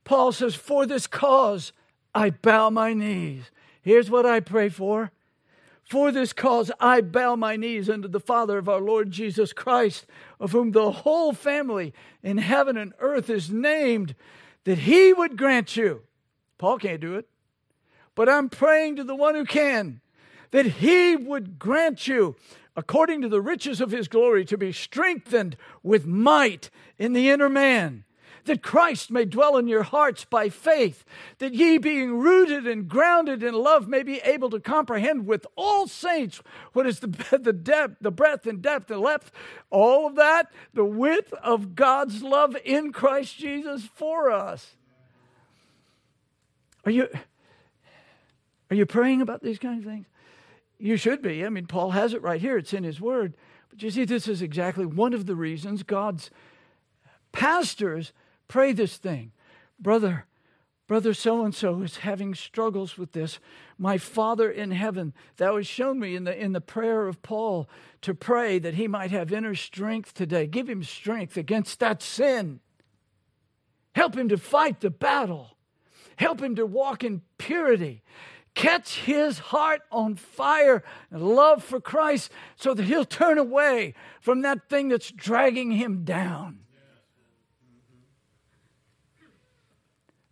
Paul says, For this cause I bow my knees. Here's what I pray for. For this cause I bow my knees unto the Father of our Lord Jesus Christ, of whom the whole family in heaven and earth is named, that he would grant you. Paul can't do it, but I'm praying to the one who can, that he would grant you according to the riches of his glory, to be strengthened with might in the inner man, that Christ may dwell in your hearts by faith, that ye, being rooted and grounded in love, may be able to comprehend with all saints what is the, the depth, the breadth and depth and length, all of that, the width of God's love in Christ Jesus for us. Are you, are you praying about these kind of things? You should be. I mean, Paul has it right here, it's in his word. But you see, this is exactly one of the reasons God's pastors pray this thing. Brother, brother so and so is having struggles with this. My Father in heaven, thou was shown me in the, in the prayer of Paul to pray that he might have inner strength today. Give him strength against that sin. Help him to fight the battle. Help him to walk in purity catch his heart on fire and love for Christ so that he'll turn away from that thing that's dragging him down.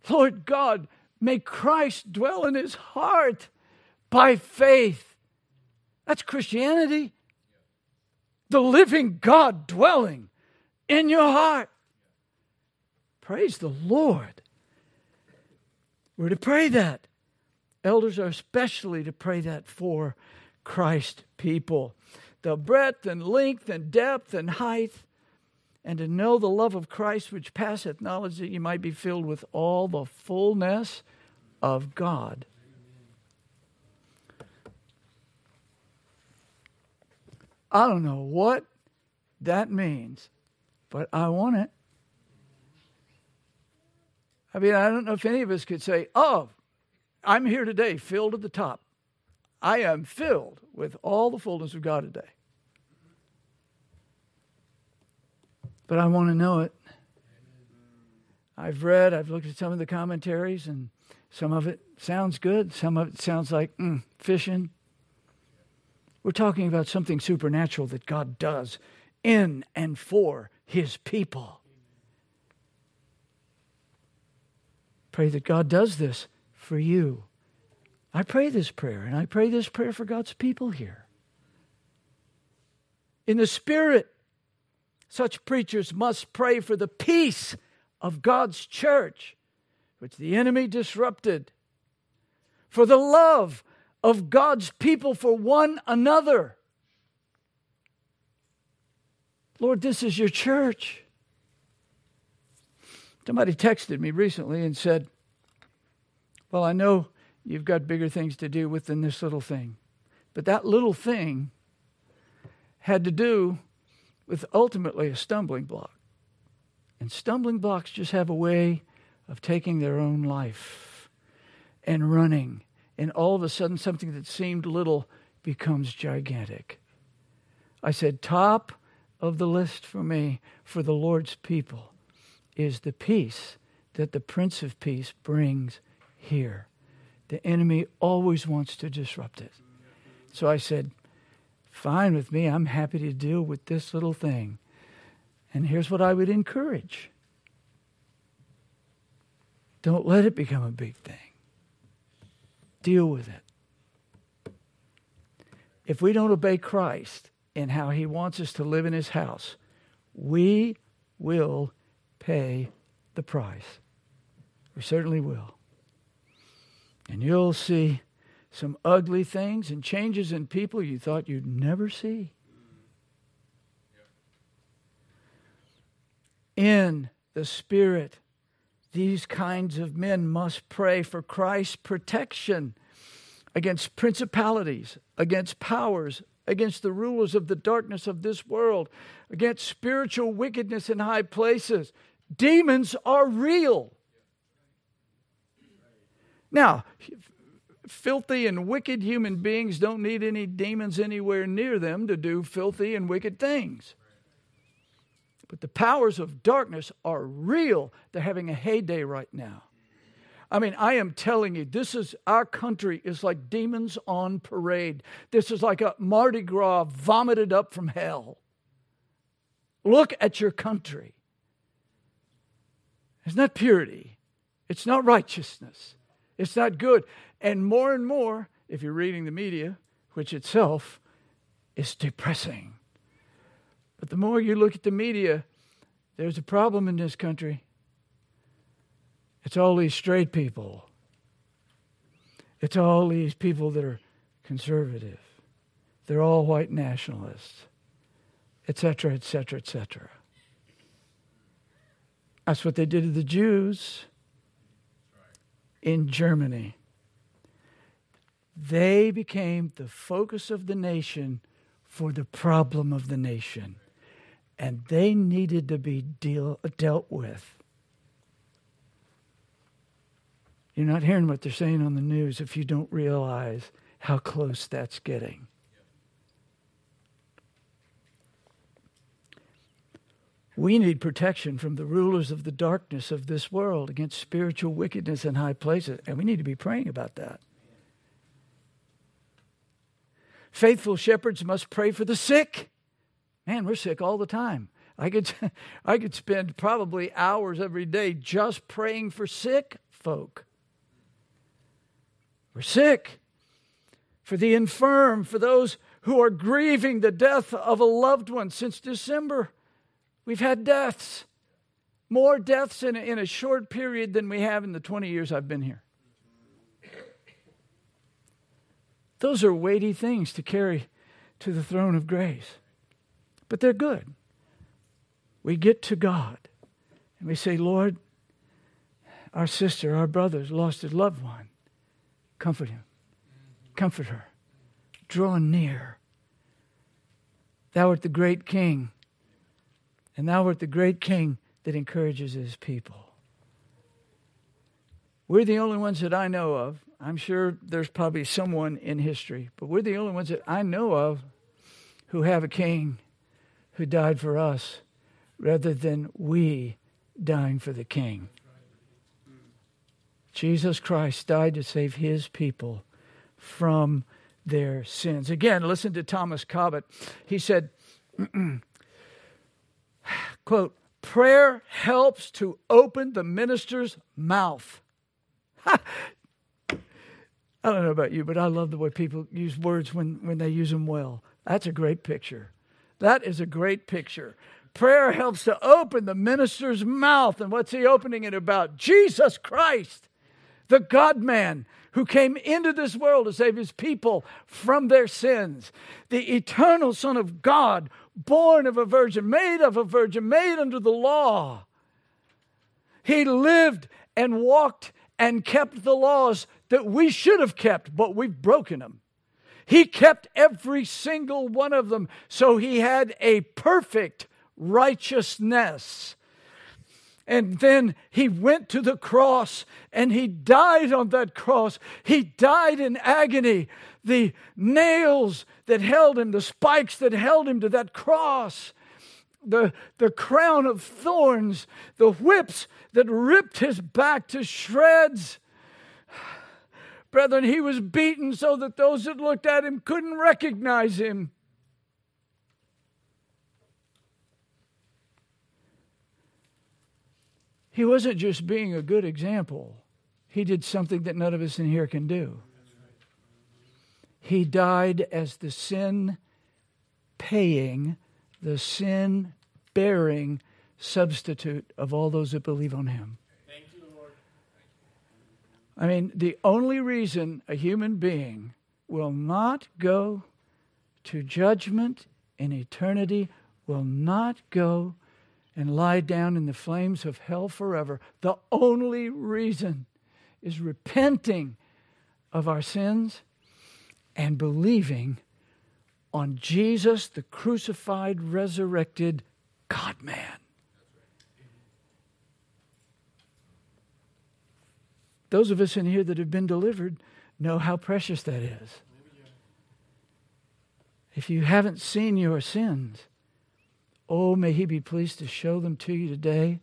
Lord God, may Christ dwell in his heart by faith. That's Christianity. The living God dwelling in your heart. Praise the Lord. We're to pray that. Elders are especially to pray that for Christ people. The breadth and length and depth and height, and to know the love of Christ which passeth knowledge, that you might be filled with all the fullness of God. I don't know what that means, but I want it. I mean, I don't know if any of us could say, oh, I'm here today filled to the top. I am filled with all the fullness of God today. But I want to know it. I've read, I've looked at some of the commentaries, and some of it sounds good, some of it sounds like mm, fishing. We're talking about something supernatural that God does in and for his people. Pray that God does this for you. I pray this prayer, and I pray this prayer for God's people here. In the Spirit, such preachers must pray for the peace of God's church, which the enemy disrupted, for the love of God's people for one another. Lord, this is your church. Somebody texted me recently and said, well, I know you've got bigger things to do with than this little thing. But that little thing had to do with ultimately a stumbling block. And stumbling blocks just have a way of taking their own life and running. And all of a sudden, something that seemed little becomes gigantic. I said, top of the list for me, for the Lord's people, is the peace that the Prince of Peace brings here. The enemy always wants to disrupt it. So I said, Fine with me. I'm happy to deal with this little thing. And here's what I would encourage don't let it become a big thing, deal with it. If we don't obey Christ in how he wants us to live in his house, we will pay the price. We certainly will. And you'll see some ugly things and changes in people you thought you'd never see. In the Spirit. These kinds of men must pray for Christ's protection against principalities, against powers, against the rulers of the darkness of this world, against spiritual wickedness in high places. Demons are real. Now, filthy and wicked human beings don't need any demons anywhere near them to do filthy and wicked things. But the powers of darkness are real. They're having a heyday right now. I mean, I am telling you, this is our country is like demons on parade. This is like a Mardi Gras vomited up from hell. Look at your country. It's not purity, it's not righteousness, it's not good. And more and more, if you're reading the media, which itself is depressing. But the more you look at the media, there's a problem in this country. It's all these straight people. It's all these people that are conservative. They're all white nationalists, etc., etc., etc. That's what they did to the Jews in Germany. They became the focus of the nation for the problem of the nation, and they needed to be deal, dealt with. You're not hearing what they're saying on the news if you don't realize how close that's getting. We need protection from the rulers of the darkness of this world against spiritual wickedness in high places, and we need to be praying about that. Faithful shepherds must pray for the sick. Man, we're sick all the time. I could, I could spend probably hours every day just praying for sick folk. We're sick. For the infirm, for those who are grieving the death of a loved one since December. We've had deaths. More deaths in a, in a short period than we have in the 20 years I've been here. Those are weighty things to carry to the throne of grace. But they're good. We get to God and we say, Lord, our sister, our brother's lost his loved one. Comfort him. Comfort her. Draw near. Thou art the great king, and thou art the great king that encourages his people. We're the only ones that I know of. I'm sure there's probably someone in history, but we're the only ones that I know of who have a king who died for us rather than we dying for the king. Jesus Christ died to save his people from their sins. Again, listen to Thomas Cobbet. He said, quote, prayer helps to open the minister's mouth. I don't know about you, but I love the way people use words when, when they use them well. That's a great picture. That is a great picture. Prayer helps to open the minister's mouth. And what's he opening it about? Jesus Christ the God man who came into this world to save his people from their sins, the eternal Son of God, born of a virgin, made of a virgin, made under the law. He lived and walked and kept the laws that we should have kept, but we've broken them. He kept every single one of them, so he had a perfect righteousness. And then he went to the cross and he died on that cross. He died in agony. The nails that held him, the spikes that held him to that cross, the, the crown of thorns, the whips that ripped his back to shreds. Brethren, he was beaten so that those that looked at him couldn't recognize him. He wasn't just being a good example, he did something that none of us in here can do. He died as the sin paying, the sin bearing substitute of all those that believe on him. I mean, the only reason a human being will not go to judgment in eternity, will not go and lie down in the flames of hell forever. The only reason is repenting of our sins and believing on Jesus, the crucified, resurrected God man. Those of us in here that have been delivered know how precious that is. If you haven't seen your sins, oh, may He be pleased to show them to you today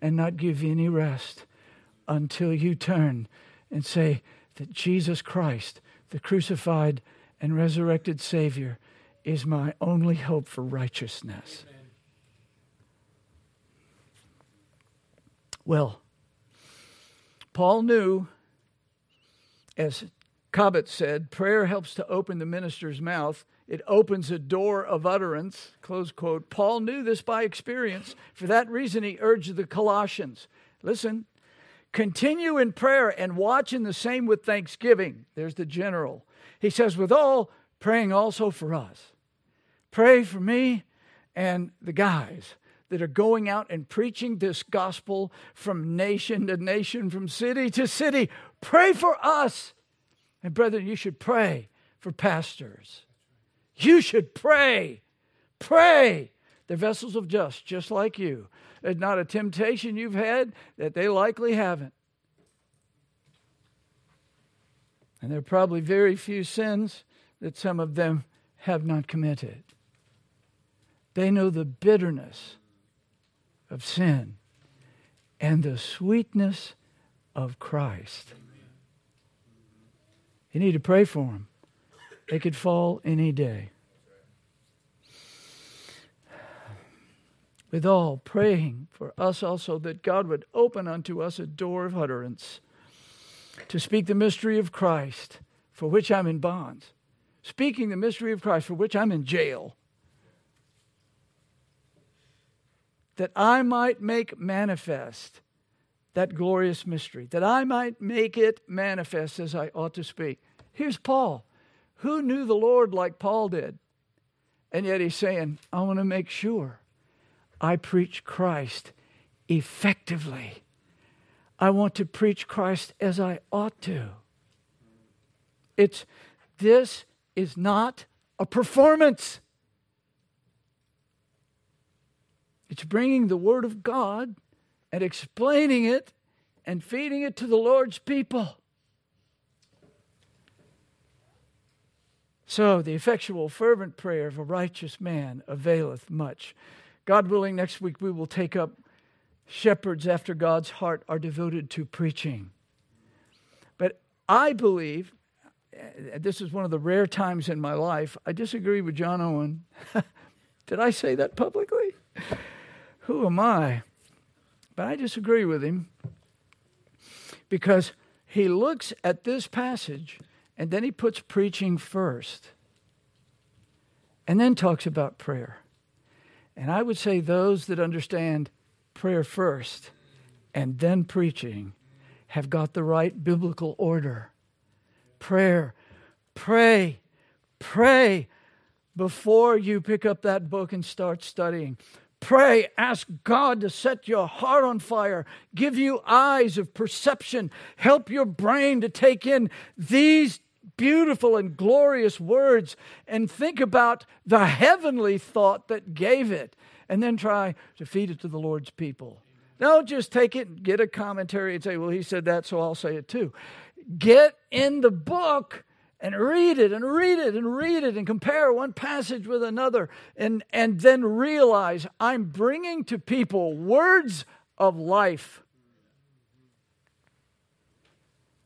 and not give you any rest until you turn and say that Jesus Christ, the crucified and resurrected Savior, is my only hope for righteousness. Amen. Well, Paul knew, as Cobbet said, prayer helps to open the minister's mouth. It opens a door of utterance, close quote. Paul knew this by experience. For that reason, he urged the Colossians listen, continue in prayer and watch in the same with thanksgiving. There's the general. He says, with all, praying also for us. Pray for me and the guys that are going out and preaching this gospel from nation to nation, from city to city. Pray for us. And, brethren, you should pray for pastors. You should pray. Pray. They're vessels of just, just like you. There's not a temptation you've had that they likely haven't. And there are probably very few sins that some of them have not committed. They know the bitterness of sin and the sweetness of Christ. You need to pray for them. They could fall any day. With all, praying for us also that God would open unto us a door of utterance to speak the mystery of Christ, for which I'm in bonds. Speaking the mystery of Christ, for which I'm in jail that I might make manifest that glorious mystery, that I might make it manifest as I ought to speak. Here's Paul. Who knew the Lord like Paul did? And yet he's saying, I want to make sure I preach Christ effectively. I want to preach Christ as I ought to. It's this is not a performance. It's bringing the Word of God and explaining it and feeding it to the Lord's people. So, the effectual, fervent prayer of a righteous man availeth much. God willing, next week we will take up shepherds after God's heart are devoted to preaching. But I believe, eh, this is one of the rare times in my life, I disagree with John Owen. Did I say that publicly? Who am I? But I disagree with him because he looks at this passage and then he puts preaching first and then talks about prayer. And I would say those that understand prayer first and then preaching have got the right biblical order. Prayer, pray, pray before you pick up that book and start studying. Pray, ask God to set your heart on fire, give you eyes of perception, help your brain to take in these beautiful and glorious words and think about the heavenly thought that gave it, and then try to feed it to the Lord's people. Don't just take it and get a commentary and say, well, he said that, so I'll say it too. Get in the book and read it and read it and read it and compare one passage with another and, and then realize I'm bringing to people words of life.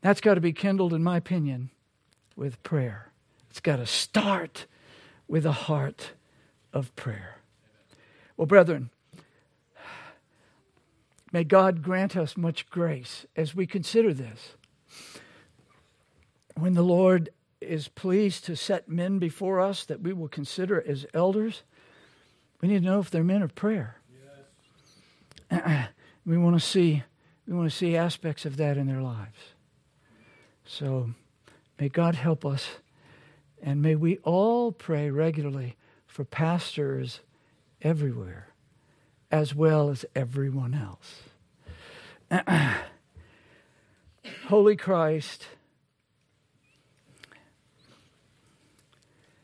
That's got to be kindled, in my opinion, with prayer. It's got to start with a heart of prayer. Well, brethren, may God grant us much grace as we consider this. When the Lord is pleased to set men before us that we will consider as elders, we need to know if they're men of prayer. Yes. we want to see we want to see aspects of that in their lives. So may God help us and may we all pray regularly for pastors everywhere as well as everyone else. Holy Christ,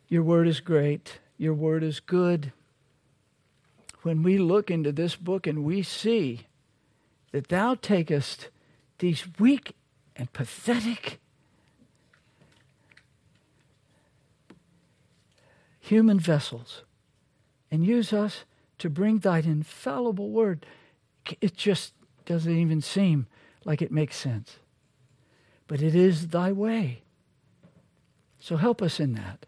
your word is great, your word is good. When we look into this book and we see that thou takest these weak and pathetic human vessels and use us to bring thine infallible word, it just doesn't even seem like it makes sense. But it is thy way. So help us in that.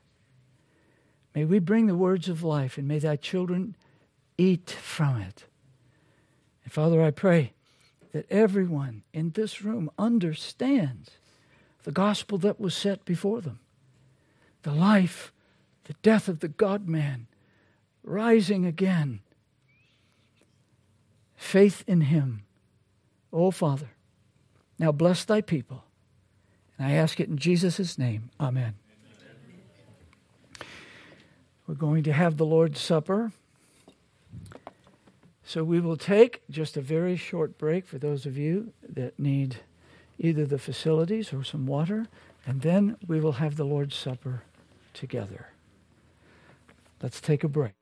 May we bring the words of life and may thy children eat from it. And Father, I pray that everyone in this room understands the gospel that was set before them the life, the death of the God man, rising again, faith in him. Oh, Father, now bless thy people. And I ask it in Jesus' name. Amen. Amen. We're going to have the Lord's Supper. So we will take just a very short break for those of you that need either the facilities or some water, and then we will have the Lord's Supper together. Let's take a break.